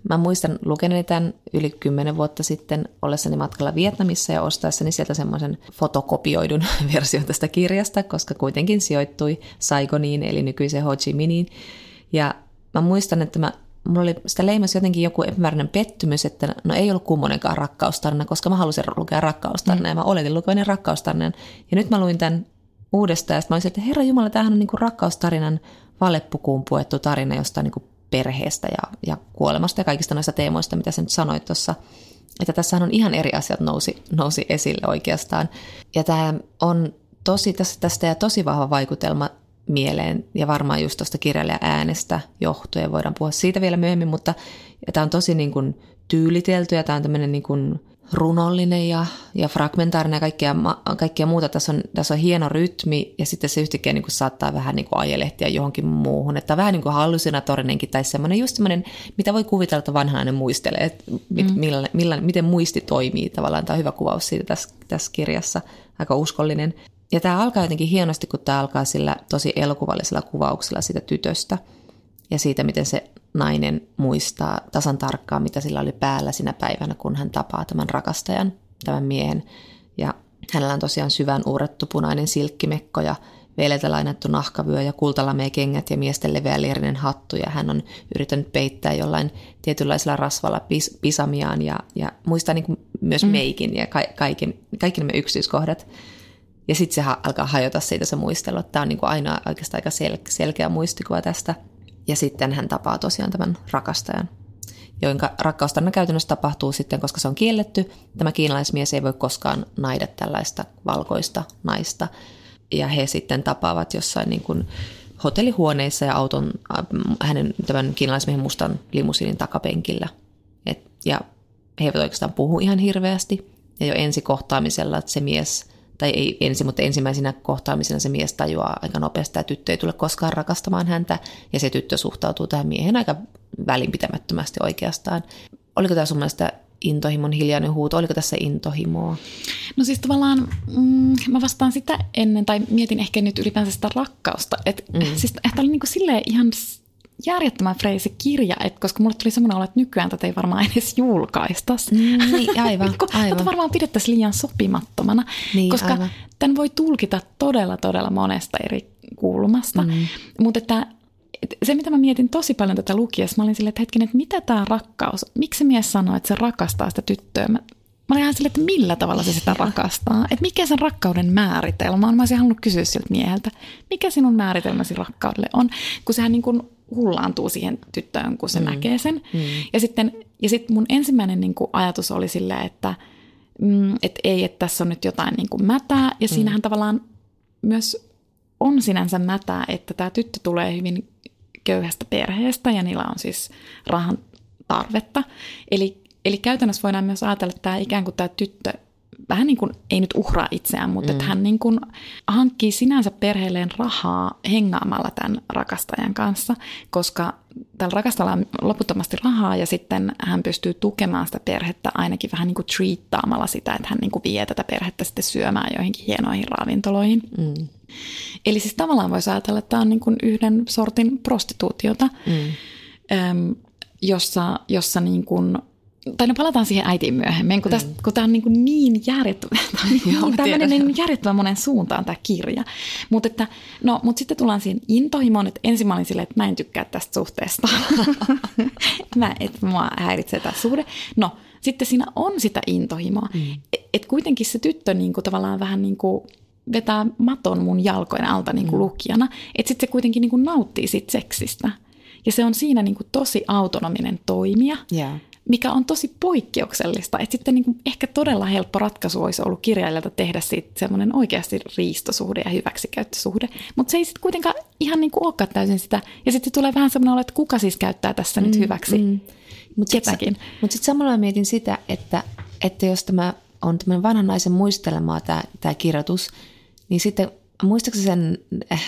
Mä muistan lukeneeni tämän yli kymmenen vuotta sitten ollessani matkalla Vietnamissa ja ostaessani sieltä semmoisen fotokopioidun version tästä kirjasta, koska kuitenkin sijoittui Saigoniin eli nykyiseen Ho Chi Minhiin. Ja mä muistan, että mä mulla oli sitä leimasi jotenkin joku epämääräinen pettymys, että no ei ollut kummonenkaan rakkaustarina, koska mä halusin lukea rakkaustarina mm. ja mä oletin lukevani rakkaustarinan. Ja nyt mä luin tämän uudestaan ja mä olisin, että herra Jumala, tämähän on niinku rakkaustarinan valeppukuun puettu tarina jostain niinku perheestä ja, ja kuolemasta ja kaikista noista teemoista, mitä sä nyt sanoit tuossa. Että tässä on ihan eri asiat nousi, nousi esille oikeastaan. Ja tämä on tosi, tästä ja tosi vahva vaikutelma mieleen. Ja varmaan just tuosta kirjailijan äänestä johtuen voidaan puhua siitä vielä myöhemmin, mutta tämä on tosi niin kuin tyylitelty ja tämä on tämmöinen niin kuin runollinen ja, ja fragmentaarinen ja kaikkea, kaikkea muuta. Tässä on, tässä on hieno rytmi ja sitten se yhtäkkiä niin kuin saattaa vähän niin kuin ajelehtiä johonkin muuhun. Että vähän niin kuin hallusinatorinenkin tai semmoinen just semmoinen, mitä voi kuvitella, että vanhanainen muistelee, että mit, mm. millä, millä, miten muisti toimii tavallaan. Tämä on hyvä kuvaus siitä tässä, tässä kirjassa, aika uskollinen. Ja tämä alkaa jotenkin hienosti, kun tämä alkaa sillä tosi elokuvallisella kuvauksella siitä tytöstä ja siitä, miten se nainen muistaa tasan tarkkaan, mitä sillä oli päällä sinä päivänä, kun hän tapaa tämän rakastajan, tämän miehen. Ja hänellä on tosiaan syvän uurettu punainen silkkimekko ja veileltä lainattu nahkavyö ja kultalamee kengät ja miesten leveä lierinen hattu ja hän on yrittänyt peittää jollain tietynlaisella rasvalla pis, pisamiaan ja, ja muistaa niin myös mm. meikin ja ka, kaiken, kaikki nämä yksityiskohdat. Ja sitten se alkaa hajota siitä se muistelu, tämä on niin kuin aina oikeastaan aika sel, selkeä muistikuva tästä. Ja sitten hän tapaa tosiaan tämän rakastajan, jonka rakkaustarina käytännössä tapahtuu sitten, koska se on kielletty. Tämä kiinalaismies ei voi koskaan naida tällaista valkoista naista. Ja he sitten tapaavat jossain niin kuin hotellihuoneissa ja auton, äh, hänen tämän kiinalaismiehen mustan limusiinin takapenkillä. Et, ja he eivät oikeastaan puhu ihan hirveästi. Ja jo ensi kohtaamisella että se mies – tai ei ensin, mutta ensimmäisenä kohtaamisena se mies tajuaa aika nopeasti, että tyttö ei tule koskaan rakastamaan häntä, ja se tyttö suhtautuu tähän miehen aika välinpitämättömästi oikeastaan. Oliko tämä sun mielestä intohimon hiljainen huuto? Oliko tässä intohimoa? No siis tavallaan mm, mä vastaan sitä ennen, tai mietin ehkä nyt ylipäänsä sitä rakkausta. Et, mm. Siis tämä oli niinku silleen ihan järjettömän freesi kirja, että koska mulle tuli semmoinen olo, että nykyään tätä ei varmaan edes julkaistaisi. Mm, niin, aivan, niin, aivan. Tätä varmaan pidettäisiin liian sopimattomana, niin, koska aivan. tämän voi tulkita todella, todella monesta eri kulmasta. Mm. Mutta että se, mitä mä mietin tosi paljon tätä lukiessa, mä olin silleen, että hetkinen, että mitä tämä rakkaus, miksi mies sanoo, että se rakastaa sitä tyttöä? Mä, mä olin ihan silleen, että millä tavalla se sitä rakastaa? Että mikä sen rakkauden määritelmä on? Mä olisin halunnut kysyä siltä mieheltä, mikä sinun määritelmäsi rakkaudelle on? Kun sehän niin kuin hullaantuu siihen tyttöön, kun se mm. näkee sen. Mm. Ja sitten ja sit mun ensimmäinen niin kuin ajatus oli silleen, että mm, et ei, että tässä on nyt jotain niin kuin mätää. Ja mm. siinähän tavallaan myös on sinänsä mätää, että tämä tyttö tulee hyvin köyhästä perheestä ja niillä on siis rahan tarvetta. Eli, eli käytännössä voidaan myös ajatella, että tämä ikään kuin tämä tyttö vähän niin kuin, ei nyt uhraa itseään, mutta mm. että hän niin kuin hankkii sinänsä perheelleen rahaa hengaamalla tämän rakastajan kanssa, koska tällä rakastalla on loputtomasti rahaa ja sitten hän pystyy tukemaan sitä perhettä ainakin vähän niin kuin treattaamalla sitä, että hän niin kuin vie tätä perhettä sitten syömään joihinkin hienoihin ravintoloihin. Mm. Eli siis tavallaan voisi ajatella, että tämä on niin kuin yhden sortin prostituutiota, mm. jossa, jossa niin kuin tai no palataan siihen äitiin myöhemmin, kun, tästä, mm. kun tämä on niin, niin järjettömän, niin, tämä menee niin järjettömän monen suuntaan tämä kirja. Mutta että, no, mut sitten tullaan siihen intohimoon, että ensin mä olin silleen, että mä en tykkää tästä suhteesta. mä, että mua häiritsee tämä suhde. No, sitten siinä on sitä intohimoa. Mm. Että et kuitenkin se tyttö niin kuin, tavallaan vähän niin kuin vetää maton mun jalkojen alta niin kuin mm. lukijana. Että sitten se kuitenkin niin kuin nauttii siitä seksistä. Ja se on siinä niin kuin tosi autonominen toimija. Yeah mikä on tosi poikkeuksellista. Että sitten niin kuin ehkä todella helppo ratkaisu olisi ollut kirjailijalta tehdä siitä semmoinen oikeasti riistosuhde ja hyväksikäyttösuhde. Mutta se ei sitten kuitenkaan ihan niin kuin olekaan täysin sitä. Ja sitten tulee vähän semmoinen olo, että kuka siis käyttää tässä mm, nyt hyväksi mm. Mut ketäkin. Mutta sitten samalla mietin sitä, että, että jos tämä on tämmöinen vanhan naisen muistelemaa tämä, tämä kirjoitus, niin sitten muistatko sen äh,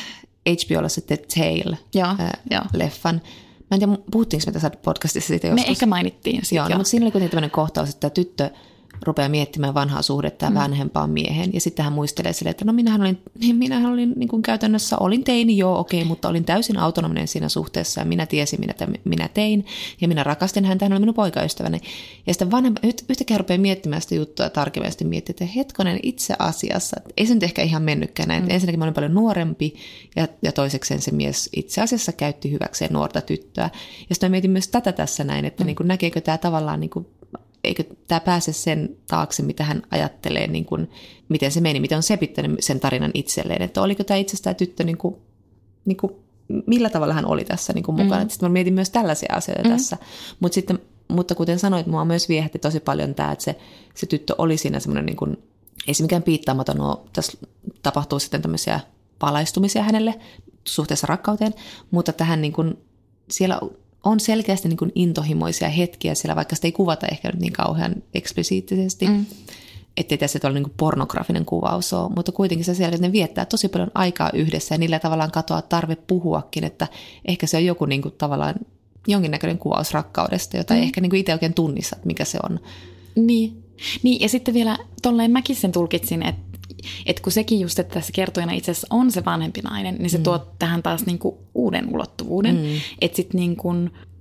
HBOlla se The Tale-leffan, Mä en tiedä, puhuttiinko me tässä podcastissa siitä joskus? Me ehkä mainittiin siitä, joo, no, mutta siinä oli kuitenkin tämmöinen kohtaus, että tyttö rupeaa miettimään vanhaa suhdetta mm. vanhempaan miehen. Ja sitten hän muistelee sille, että no minähän olin, niin minähän olin niin kuin käytännössä, olin teini joo, okei, okay, mutta olin täysin autonominen siinä suhteessa ja minä tiesin, mitä minä tein. Ja minä rakastin häntä, hän oli minun poikaystäväni. Ja sitten vanhempa, yhtäkkiä rupeaa miettimään sitä juttua tarkemmin ja miettii, että hetkonen itse asiassa, ei se nyt ehkä ihan mennytkään näin. Mm. Ensinnäkin mä olin paljon nuorempi ja, ja toisekseen se mies itse asiassa käytti hyväkseen nuorta tyttöä. Ja sitten mä mietin myös tätä tässä näin, että mm. niin kuin, näkeekö tämä tavallaan niin kuin eikö tämä pääse sen taakse, mitä hän ajattelee, niin kuin, miten se meni, miten on sepittänyt sen tarinan itselleen, että oliko tämä itse tämä tyttö, niin kuin, niin kuin, millä tavalla hän oli tässä niin kuin mukana. Mm. Sitten mä mietin myös tällaisia asioita mm. tässä, Mut sitten, mutta kuten sanoit, mua myös viehätti tosi paljon tämä, että se, se tyttö oli siinä semmoinen, niin kuin, ei se mikään piittaamaton ole, tässä tapahtuu sitten tämmöisiä valaistumisia hänelle suhteessa rakkauteen, mutta tähän niin kuin, siellä on selkeästi niin kuin intohimoisia hetkiä siellä, vaikka sitä ei kuvata ehkä nyt niin kauhean eksplisiittisesti. Mm ettei tässä ole niin pornografinen kuvaus ole, mutta kuitenkin se siellä, että ne viettää tosi paljon aikaa yhdessä ja niillä tavallaan katoaa tarve puhuakin, että ehkä se on joku niin kuin tavallaan jonkinnäköinen kuvaus rakkaudesta, jota mm. ei ehkä niin kuin itse oikein tunnissa, että mikä se on. Niin. niin, ja sitten vielä tolleen mäkin sen tulkitsin, että että kun sekin just, että tässä kertojana itse asiassa on se vanhempi nainen, niin se mm. tuo tähän taas niinku uuden ulottuvuuden. Mm. Että sit niinku,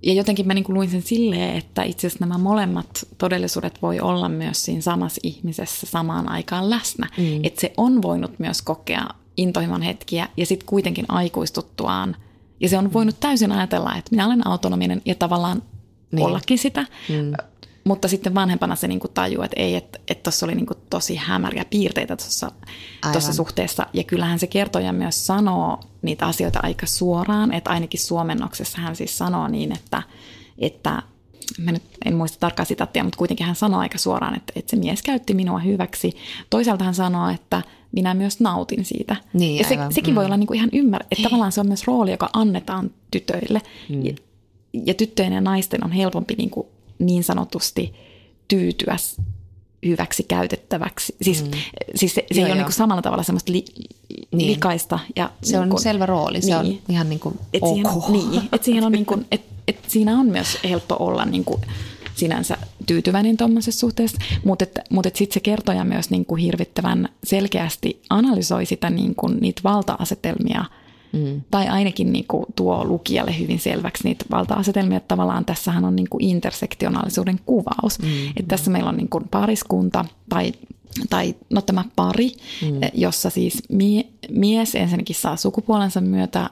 ja jotenkin mä niinku luin sen silleen, että itse asiassa nämä molemmat todellisuudet voi olla myös siinä samassa ihmisessä samaan aikaan läsnä. Mm. Että se on voinut myös kokea intohimon hetkiä ja sitten kuitenkin aikuistuttuaan. Ja se on voinut täysin ajatella, että minä olen autonominen ja tavallaan niin. ollakin sitä. Mm. Mutta sitten vanhempana se niinku tajuu, että ei, että tuossa oli niinku tosi hämäriä piirteitä tuossa suhteessa. Ja kyllähän se kertoja myös sanoo niitä asioita aika suoraan, että ainakin suomennoksessa hän siis sanoo niin, että, että mä nyt en muista tarkkaa sitaattia, mutta kuitenkin hän sanoo aika suoraan, että, että se mies käytti minua hyväksi. Toisaalta hän sanoo, että minä myös nautin siitä. Niin, ja se, sekin mm. voi olla niinku ihan ymmärrä, että tavallaan se on myös rooli, joka annetaan tytöille. Mm. Ja, ja tyttöjen ja naisten on helpompi niinku niin sanotusti tyytyä hyväksi käytettäväksi. Siis, mm. siis se, se joo, ei ole niin samalla tavalla semmoista li, niin. likaista. Ja se niin on kuin, selvä rooli, se niin. on ihan niin kuin et ok. Siihen, niin, että siihen on niin kuin, et, et siinä on myös helppo olla niin kuin sinänsä tyytyväinen tuommoisessa suhteessa, mutta mut sitten se kertoja myös niin kuin hirvittävän selkeästi analysoi sitä niin kuin, niitä valta-asetelmia – Mm. Tai ainakin niin kuin tuo lukijalle hyvin selväksi niitä valta-asetelmia, että tavallaan tässähän on niin kuin intersektionaalisuuden kuvaus. Mm. Että tässä meillä on niin kuin pariskunta tai tai no tämä pari, mm. jossa siis mie, mies ensinnäkin saa sukupuolensa myötä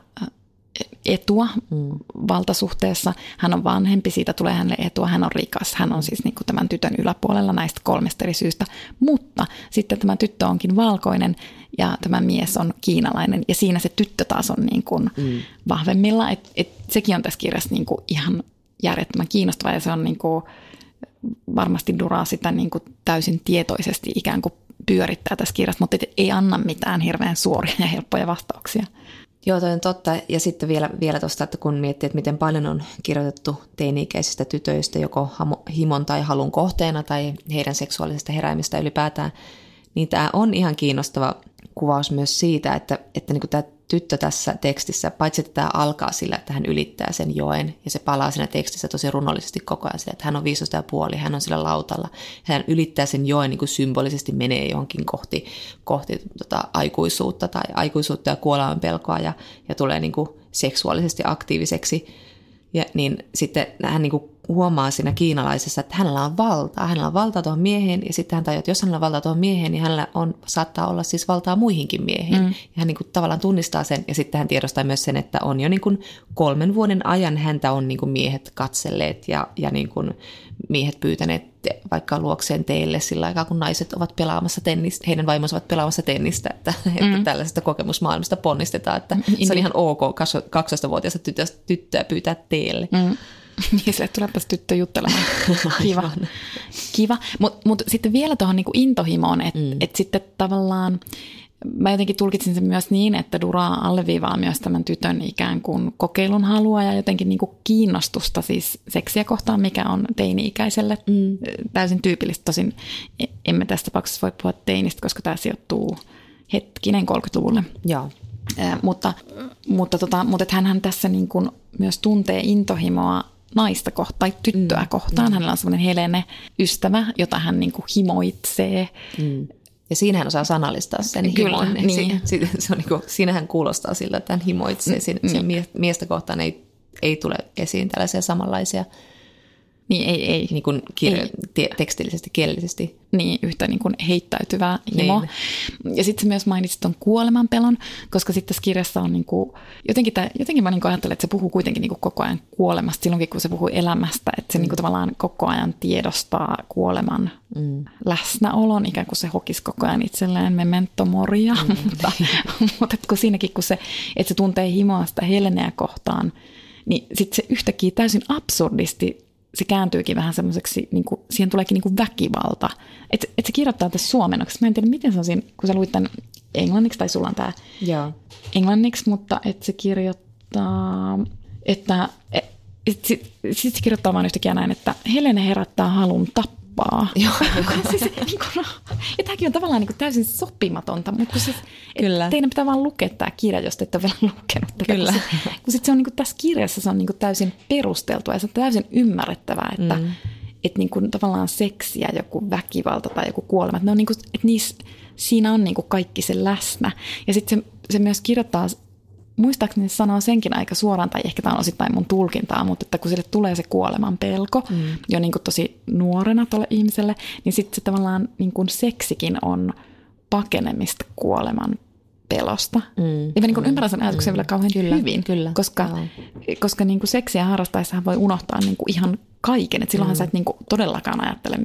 etua mm. valtasuhteessa. Hän on vanhempi, siitä tulee hänelle etua, hän on rikas. Hän on siis niin kuin tämän tytön yläpuolella näistä kolmesta eri syystä. Mutta sitten tämä tyttö onkin valkoinen ja tämä mies on kiinalainen. Ja siinä se tyttö taas on niin kuin mm. vahvemmilla. Et, et sekin on tässä kirjassa niin kuin ihan järjettömän kiinnostava ja se on niin kuin, varmasti Duraa sitä niin kuin täysin tietoisesti ikään kuin pyörittää tässä kirjassa, mutta ei anna mitään hirveän suoria ja helppoja vastauksia. Joo, toi on totta. Ja sitten vielä, vielä tuosta, että kun miettii, että miten paljon on kirjoitettu teini-ikäisistä tytöistä joko himon tai halun kohteena tai heidän seksuaalisesta heräämistä ylipäätään, niin tämä on ihan kiinnostava kuvaus myös siitä, että, että niin tämä tyttö tässä tekstissä, paitsi että tämä alkaa sillä, että hän ylittää sen joen, ja se palaa siinä tekstissä tosi runollisesti koko ajan sillä, että hän on 15 ja puoli, hän on sillä lautalla, hän ylittää sen joen niin kuin symbolisesti menee johonkin kohti, kohti tota, aikuisuutta tai aikuisuutta ja kuoleman pelkoa ja, ja tulee niin kuin seksuaalisesti aktiiviseksi, ja niin sitten hän niin kuin huomaa siinä kiinalaisessa, että hänellä on valtaa. Hänellä on valtaa tuohon mieheen ja sitten hän tajuaa, että jos hänellä on valtaa tuohon mieheen, niin hänellä on, saattaa olla siis valtaa muihinkin miehiin. Mm. Ja hän niin kuin tavallaan tunnistaa sen ja sitten hän tiedostaa myös sen, että on jo niin kuin kolmen vuoden ajan häntä on niin kuin miehet katselleet ja, ja niin kuin miehet pyytäneet vaikka luokseen teille sillä aikaa, kun naiset ovat pelaamassa tennistä, heidän vaimonsa ovat pelaamassa tennistä, että, mm. että tällaisesta kokemusmaailmasta ponnistetaan, että mm. se on ihan ok 12-vuotiaasta tyttöä pyytää teille. Mm. Niin, sille tulepas tyttö juttelemaan. Kiva. Kiva. Mutta mut sitten vielä tuohon niinku intohimoon, että mm. et sitten tavallaan mä jotenkin tulkitsin sen myös niin, että Dura alleviivaa myös tämän tytön ikään kuin kokeilun halua ja jotenkin niin kuin kiinnostusta siis seksiä kohtaan, mikä on teini-ikäiselle mm. täysin tyypillistä. Tosin e- emme tässä tapauksessa voi puhua teinistä, koska tämä sijoittuu hetkinen 30-luvulle. Joo. Äh, mutta mutta, tota, mutta hänhän tässä niin kuin myös tuntee intohimoa naista kohtaan tai tyttöä mm. kohtaan. Mm. Hänellä on semmoinen Helene ystävä, jota hän niin kuin himoitsee. Mm. Ja siinä hän osaa sanallistaa sen Kyllä, himon. Niin. Si, se on niin kuin, siinähän kuulostaa siltä, että hän himoitsee. Siinä, mm. miestä kohtaan ei, ei tule esiin tällaisia samanlaisia niin ei, ei. Niin kuin kirjo- ei. Te- tekstillisesti, kielellisesti. Niin, yhtä niin kuin heittäytyvää himo. Niin. Ja sitten myös mainitsit tuon kuolemanpelon, koska sitten tässä kirjassa on niin kuin, jotenkin, tämä, jotenkin mä niin ajattelen, että se puhuu kuitenkin niin kuin koko ajan kuolemasta silloinkin, kun se puhuu elämästä. Että se mm. niin kuin tavallaan koko ajan tiedostaa kuoleman mm. läsnäolon, ikään kuin se hokisi koko ajan itselleen memento moria. Mm. mutta, mutta kun siinäkin, kun se, että se tuntee himoa sitä Heleneä kohtaan, niin sitten se yhtäkkiä täysin absurdisti se kääntyykin vähän semmoiseksi, niin kuin, siihen tuleekin niin kuin väkivalta. Että et se kirjoittaa tässä suomennoksi. Mä en tiedä, miten se on siinä, kun sä luit tämän englanniksi, tai sulla on tämä Joo. englanniksi, mutta että se kirjoittaa, että et, sit, sit se kirjoittaa vaan yhtäkkiä näin, että Helene herättää halun tappaa. Joo. siis, niin kun, ja tämäkin on tavallaan niin kuin täysin sopimatonta, mutta siis, Kyllä. teidän pitää vaan lukea tämä kirja, jos te ette ole vielä lukenut tätä. Kyllä. Kun, se, kun sit se on niin kuin tässä kirjassa se on niin kuin täysin perusteltua ja se on täysin ymmärrettävää, että mm. et niin kuin tavallaan seksi ja joku väkivalta tai joku kuolema, että, ne on niin kuin, että niissä, siinä on niin kuin kaikki se läsnä. Ja sitten se, se myös kirjoittaa muistaakseni se sanoo senkin aika suoraan, tai ehkä tämä on osittain mun tulkintaa, mutta että kun sille tulee se kuoleman pelko mm. jo niin kuin tosi nuorena tuolle ihmiselle, niin sitten se tavallaan niin kuin seksikin on pakenemista kuoleman pelosta. Mm. Ja mä niin kuin ymmärrän sen ajatuksen mm. vielä kauhean Kyllä, hyvin, kyllä, koska, joo. koska niin kuin seksiä harrastaessahan voi unohtaa niin kuin ihan kaiken. Et silloinhan mm. sä et niin kuin todellakaan ajattele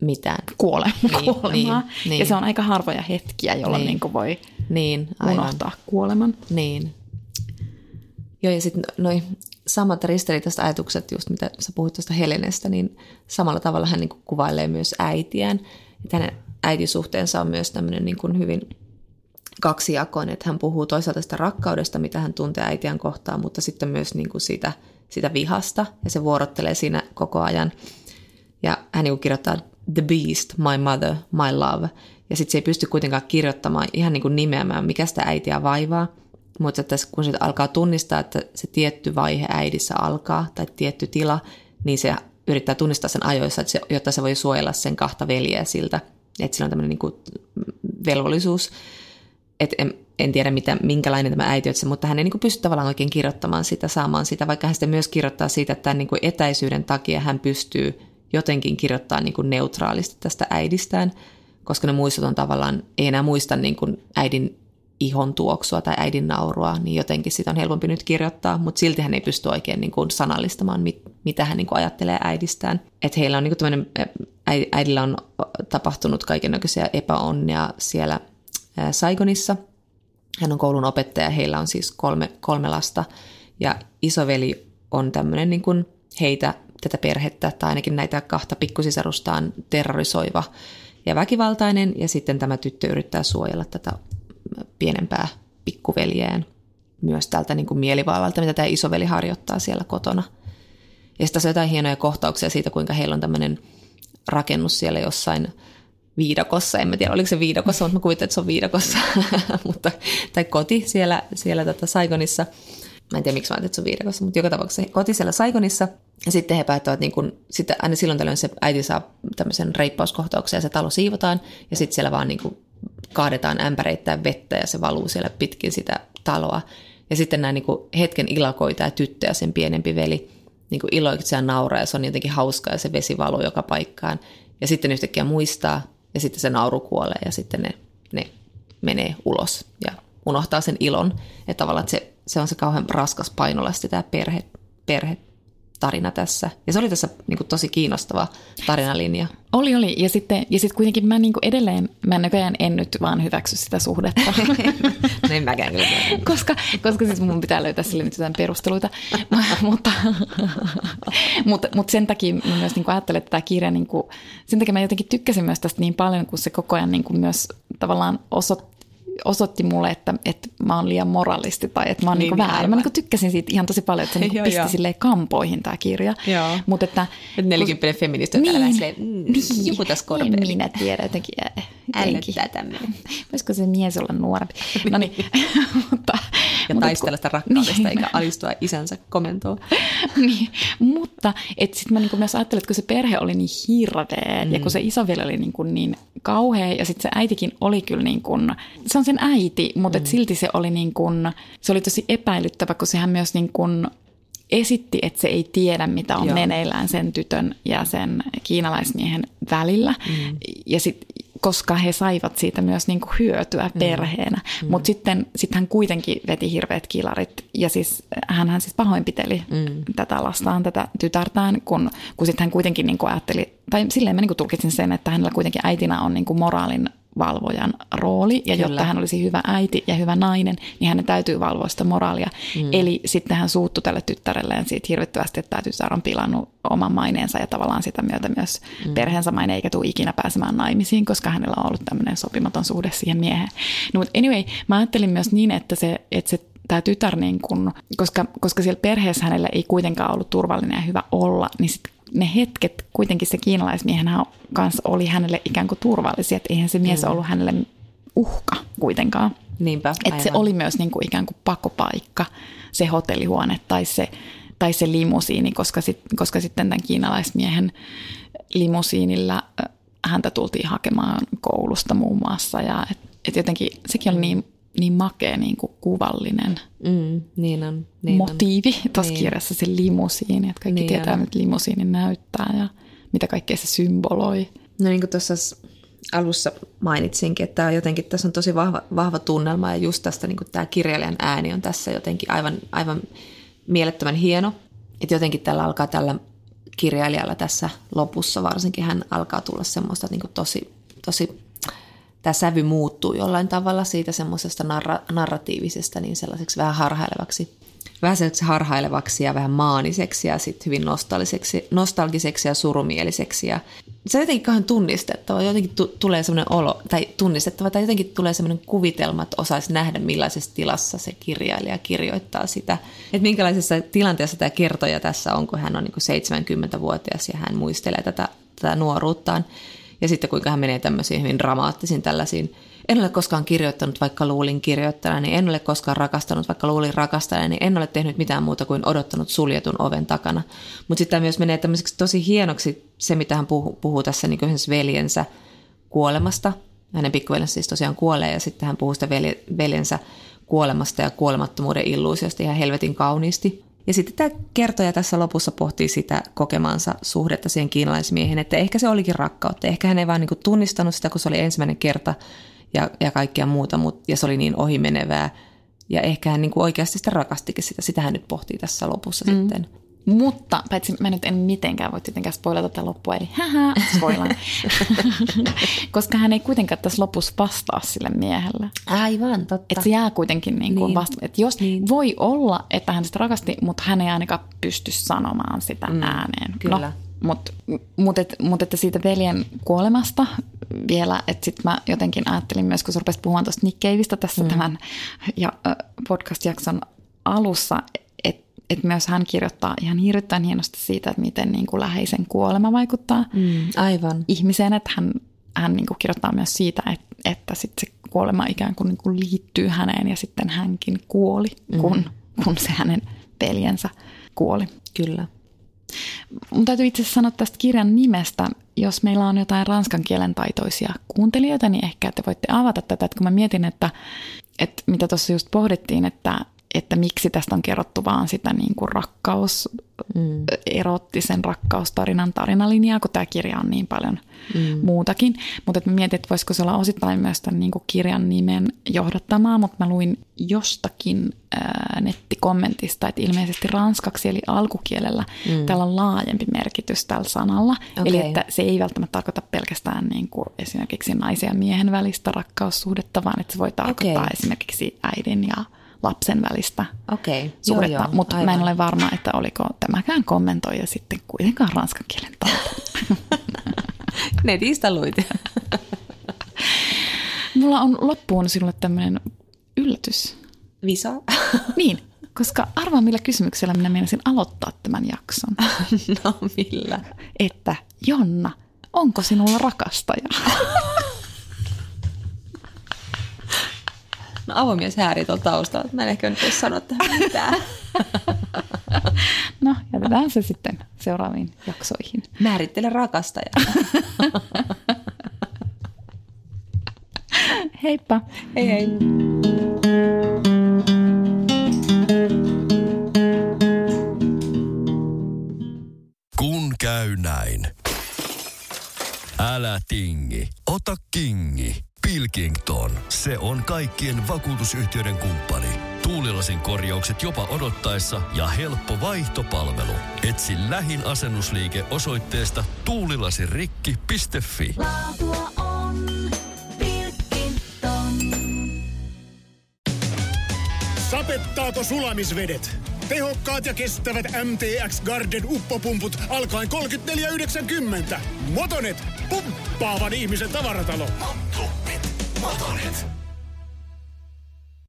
Mitään. kuole- Niin, kuolemaa. niin, niin. Ja se on aika harvoja hetkiä, jolloin Niin. niin. kuin voi Niin, aivan. unohtaa kuoleman. Niin. Joo, ja sitten noi samat ristiriitaiset ajatukset, just mitä sä puhuit tuosta Helenestä, niin samalla tavalla hän niin kuvailee myös äitiään. Että hänen äitisuhteensa on myös tämmöinen niin kuin hyvin kaksijakoinen, että hän puhuu toisaalta sitä rakkaudesta, mitä hän tuntee äitiään kohtaan, mutta sitten myös niin kuin siitä, siitä vihasta, ja se vuorottelee siinä koko ajan. Ja hän niin kuin kirjoittaa The Beast, My Mother, My Love. Ja sitten se ei pysty kuitenkaan kirjoittamaan, ihan niin kuin nimeämään, mikä sitä äitiä vaivaa. Mutta että kun se alkaa tunnistaa, että se tietty vaihe äidissä alkaa, tai tietty tila, niin se yrittää tunnistaa sen ajoissa, että se, jotta se voi suojella sen kahta veljeä siltä. Että sillä on tämmöinen niin kuin velvollisuus. Et en, en tiedä, mitä, minkälainen tämä äiti on, mutta hän ei niin kuin pysty tavallaan oikein kirjoittamaan sitä, saamaan sitä, vaikka hän sitten myös kirjoittaa siitä, että tämän niin kuin etäisyyden takia hän pystyy jotenkin kirjoittamaan niin kuin neutraalisti tästä äidistään, koska ne muistot on tavallaan, ei enää muista niin kuin äidin ihon tuoksua tai äidin naurua, niin jotenkin sitä on helpompi nyt kirjoittaa, mutta silti hän ei pysty oikein niin kuin sanallistamaan, mit, mitä hän niin kuin ajattelee äidistään. Että heillä on niin kuin äidillä on tapahtunut kaikenlaisia epäonnia siellä Saigonissa. Hän on koulun opettaja, heillä on siis kolme, kolme lasta ja isoveli on tämmöinen niin kuin heitä, tätä perhettä tai ainakin näitä kahta pikkusisarustaan terrorisoiva ja väkivaltainen ja sitten tämä tyttö yrittää suojella tätä pienempää pikkuveljään myös tältä niin kuin mielivallalta, mitä tämä isoveli harjoittaa siellä kotona. Ja sitten tässä on jotain hienoja kohtauksia siitä, kuinka heillä on tämmöinen rakennus siellä jossain viidakossa. En mä tiedä, oliko se viidakossa, mutta mä kuvittelen, että se on viidakossa. mutta, tai koti siellä, siellä tätä Saigonissa. Mä en tiedä, miksi mä ajattelin, että se on viidakossa, mutta joka tapauksessa koti siellä Saigonissa. Ja sitten he päättävät, niin kun, sitten aina silloin tällöin se äiti saa tämmöisen reippauskohtauksen ja se talo siivotaan. Ja sitten siellä vaan niin kuin kaadetaan ämpäreittäin vettä ja se valuu siellä pitkin sitä taloa. Ja sitten näin niin kuin hetken ilakoi tämä tyttö ja sen pienempi veli niin kuin iloiksi ja nauraa ja se on jotenkin hauskaa ja se vesi valuu joka paikkaan. Ja sitten yhtäkkiä muistaa ja sitten se nauru kuolee ja sitten ne, ne menee ulos ja unohtaa sen ilon. Että tavallaan että se, se on se kauhean raskas painolasti tämä perhe, perhe tarina tässä. Ja se oli tässä niin kuin, tosi kiinnostava tarinalinja. Oli, oli. Ja sitten, ja sitten kuitenkin mä niin kuin edelleen, mä näköjään en nyt vaan hyväksy sitä suhdetta. no en mäkään kyllä. koska, koska siis mun pitää löytää sille nyt jotain perusteluita. mutta, mutta, mutta sen takia mä myös niin kuin ajattelen, että tämä kirja, niin kuin, sen takia mä jotenkin tykkäsin myös tästä niin paljon, kun se koko ajan niin kuin myös tavallaan osoitti, osoitti mulle, että, että mä oon liian moralisti tai että mä oon niin, Niin, niin väärä. Mä niin tykkäsin siitä ihan tosi paljon, että se niin Joo, pisti joo. silleen kampoihin tämä kirja. Joo. Mutta että, Et nelikymppinen feministi on täällä vähän silleen, mm, joku tässä en korpeeli. minä tiedä jotenkin. Ällöttää tämmöinen. Voisiko se mies olla nuorempi? No niin, mutta... Ja mutta taistella sitä rakkaudesta eikä alistua isänsä komentoon. niin, mutta sitten mä niinku myös ajattelin, että kun se perhe oli niin hirveä mm. ja kun se isoveli oli niinku niin kauhea ja sitten se äitikin oli kyllä niin kuin, se on sen äiti, mutta mm. et silti se oli niin kuin, se oli tosi epäilyttävä, kun sehän myös niin kuin esitti, että se ei tiedä, mitä on Joo. meneillään sen tytön ja sen kiinalaismiehen välillä. Mm. Ja sit, koska he saivat siitä myös niin kuin hyötyä perheenä. Mm. Mutta sitten sit hän kuitenkin veti hirveät kilarit. Ja siis hän siis pahoinpiteli mm. tätä lastaan, tätä tytärtään, kun, kun sitten hän kuitenkin niin kuin ajatteli, tai silleen mä niin kuin tulkitsin sen, että hänellä kuitenkin äitinä on niin kuin moraalin valvojan rooli, ja Kyllä. jotta hän olisi hyvä äiti ja hyvä nainen, niin hänen täytyy valvoa sitä moraalia. Mm. Eli sitten hän suuttui tälle tyttärelleen siitä hirvittävästi, että tämä tytär on pilannut oman maineensa ja tavallaan sitä myötä myös mm. perheensä maine, eikä tule ikinä pääsemään naimisiin, koska hänellä on ollut tämmöinen sopimaton suhde siihen mieheen. No, mutta anyway, mä ajattelin myös niin, että se, että se tämä tytär, niin kun, koska, koska siellä perheessä hänellä ei kuitenkaan ollut turvallinen ja hyvä olla, niin sit ne hetket kuitenkin se kiinalaismiehen kanssa oli hänelle ikään kuin turvallisia, että eihän se mies mm. ollut hänelle uhka kuitenkaan. Niinpä, Että se oli myös niin kuin ikään kuin pakopaikka, se hotellihuone tai se, tai se limusiini, koska, sit, koska sitten tämän kiinalaismiehen limusiinilla häntä tultiin hakemaan koulusta muun muassa. Ja et, et jotenkin sekin oli niin, niin makea niin kuin kuvallinen mm, niin on, niin motiivi tuossa niin. kirjassa, se limusiini. Että kaikki niin tietää, on. mitä limusiini näyttää ja mitä kaikkea se symboloi. No niin kuin tuossa alussa mainitsinkin, että jotenkin tässä on tosi vahva, vahva tunnelma ja just tästä niin tämä kirjailijan ääni on tässä jotenkin aivan, aivan mielettömän hieno. Että jotenkin tällä alkaa tällä kirjailijalla tässä lopussa varsinkin hän alkaa tulla semmoista niin kuin tosi, tosi, tämä sävy muuttuu jollain tavalla siitä semmoisesta narra, narratiivisesta niin sellaiseksi vähän harhailevaksi vähän sellaiseksi harhailevaksi ja vähän maaniseksi ja sitten hyvin nostalgiseksi, nostalgiseksi ja surumieliseksi. Ja se on jotenkin kauhean tunnistettava. Jotenkin tu- tulee semmoinen olo, tai tunnistettava, tai jotenkin tulee semmoinen kuvitelma, että osaisi nähdä millaisessa tilassa se kirjailija kirjoittaa sitä. Että minkälaisessa tilanteessa tämä kertoja tässä on, kun hän on niin 70-vuotias ja hän muistelee tätä, tätä nuoruuttaan. Ja sitten kuinka hän menee tämmöisiin hyvin dramaattisiin tällaisiin en ole koskaan kirjoittanut, vaikka luulin kirjoittajani, en ole koskaan rakastanut, vaikka luulin rakastajani, en ole tehnyt mitään muuta kuin odottanut suljetun oven takana. Mutta sitten myös menee tämmöiseksi tosi hienoksi se, mitä hän puhuu, puhuu tässä niin yhdessä veljensä kuolemasta. Hänen pikkuveljensä siis tosiaan kuolee ja sitten hän puhuu sitä veljensä kuolemasta ja kuolemattomuuden illuusiosta ihan helvetin kauniisti. Ja sitten tämä kertoja tässä lopussa pohtii sitä kokemansa suhdetta siihen kiinalaismiehen, että ehkä se olikin rakkautta. Ehkä hän ei vaan niin tunnistanut sitä, kun se oli ensimmäinen kerta, ja, ja kaikkea muuta, mut, ja se oli niin ohimenevää. Ja ehkä hän niin kuin oikeasti sitä rakastikin sitä. Sitä hän nyt pohtii tässä lopussa mm. sitten. Mutta, paitsi mä nyt en mitenkään voi tietenkään spoilata tätä loppua, eli hähä, spoilan. Koska hän ei kuitenkaan tässä lopussa vastaa sille miehelle. Aivan, totta. Että se jää kuitenkin niin kuin niin. vasta. Että jos niin. voi olla, että hän sitä rakasti, mutta hän ei ainakaan pysty sanomaan sitä mm, ääneen. Kyllä. No, mutta mut et, mut että siitä veljen kuolemasta vielä, että sitten mä jotenkin ajattelin myös, kun sä rupesit puhumaan tuosta Nick Caveista tässä mm. tämän ja, podcast-jakson alussa, et myös hän kirjoittaa ihan hirveän hienosti siitä, että miten niin kuin läheisen kuolema vaikuttaa mm, aivan. ihmiseen, että hän, hän niin kuin kirjoittaa myös siitä, että, että sit se kuolema ikään kuin, niin kuin liittyy häneen ja sitten hänkin kuoli, mm. kun, kun se hänen veljensä kuoli. Kyllä. Mun täytyy itse asiassa sanoa tästä kirjan nimestä. Jos meillä on jotain ranskan kielen taitoisia kuuntelijoita, niin ehkä te voitte avata tätä. Että kun mä mietin, että, että mitä tuossa just pohdittiin, että, että miksi tästä on kerrottu vaan sitä niin kuin rakkaus, mm. erottisen rakkaustarinan tarinalinjaa, kun tämä kirja on niin paljon mm. muutakin. Mutta mä mietin, että voisiko se olla osittain myös tämän niin kuin kirjan nimen johdattamaa, mutta mä luin jostakin ää, nettikommentista, että ilmeisesti ranskaksi eli alkukielellä mm. tällä on laajempi merkitys tällä sanalla. Okay. Eli että se ei välttämättä tarkoita pelkästään niin kuin esimerkiksi naisen ja miehen välistä rakkaussuhdetta, vaan että se voi tarkoittaa okay. esimerkiksi äidin ja lapsen välistä okay. suhdetta, mutta mä en ole varma, että oliko tämäkään kommentoija sitten kuitenkaan ranskan kielen taito. Netistä luit. Mulla on loppuun sinulle tämmöinen yllätys. Visa? niin, koska arvaa millä kysymyksellä minä meinasin aloittaa tämän jakson. no millä? Että Jonna, onko sinulla rakastaja? No avomies hääri tuolla taustalla. Mä en ehkä nyt voi sanoa tähän mitään. no, jätetään se sitten seuraaviin jaksoihin. Määrittele rakastaja. Heippa. Hei hei. Kun käy näin. Älä tingi, ota kingi. Pilkington. Se on kaikkien vakuutusyhtiöiden kumppani. Tuulilasin korjaukset jopa odottaessa ja helppo vaihtopalvelu. Etsi lähin asennusliike osoitteesta tuulilasirikki.fi. Laatua on Pilkington. Sapettaako sulamisvedet? Tehokkaat ja kestävät MTX Garden uppopumput alkaen 34,90. Motonet pumppaavan ihmisen tavaratalo. Hoppa. Motonet.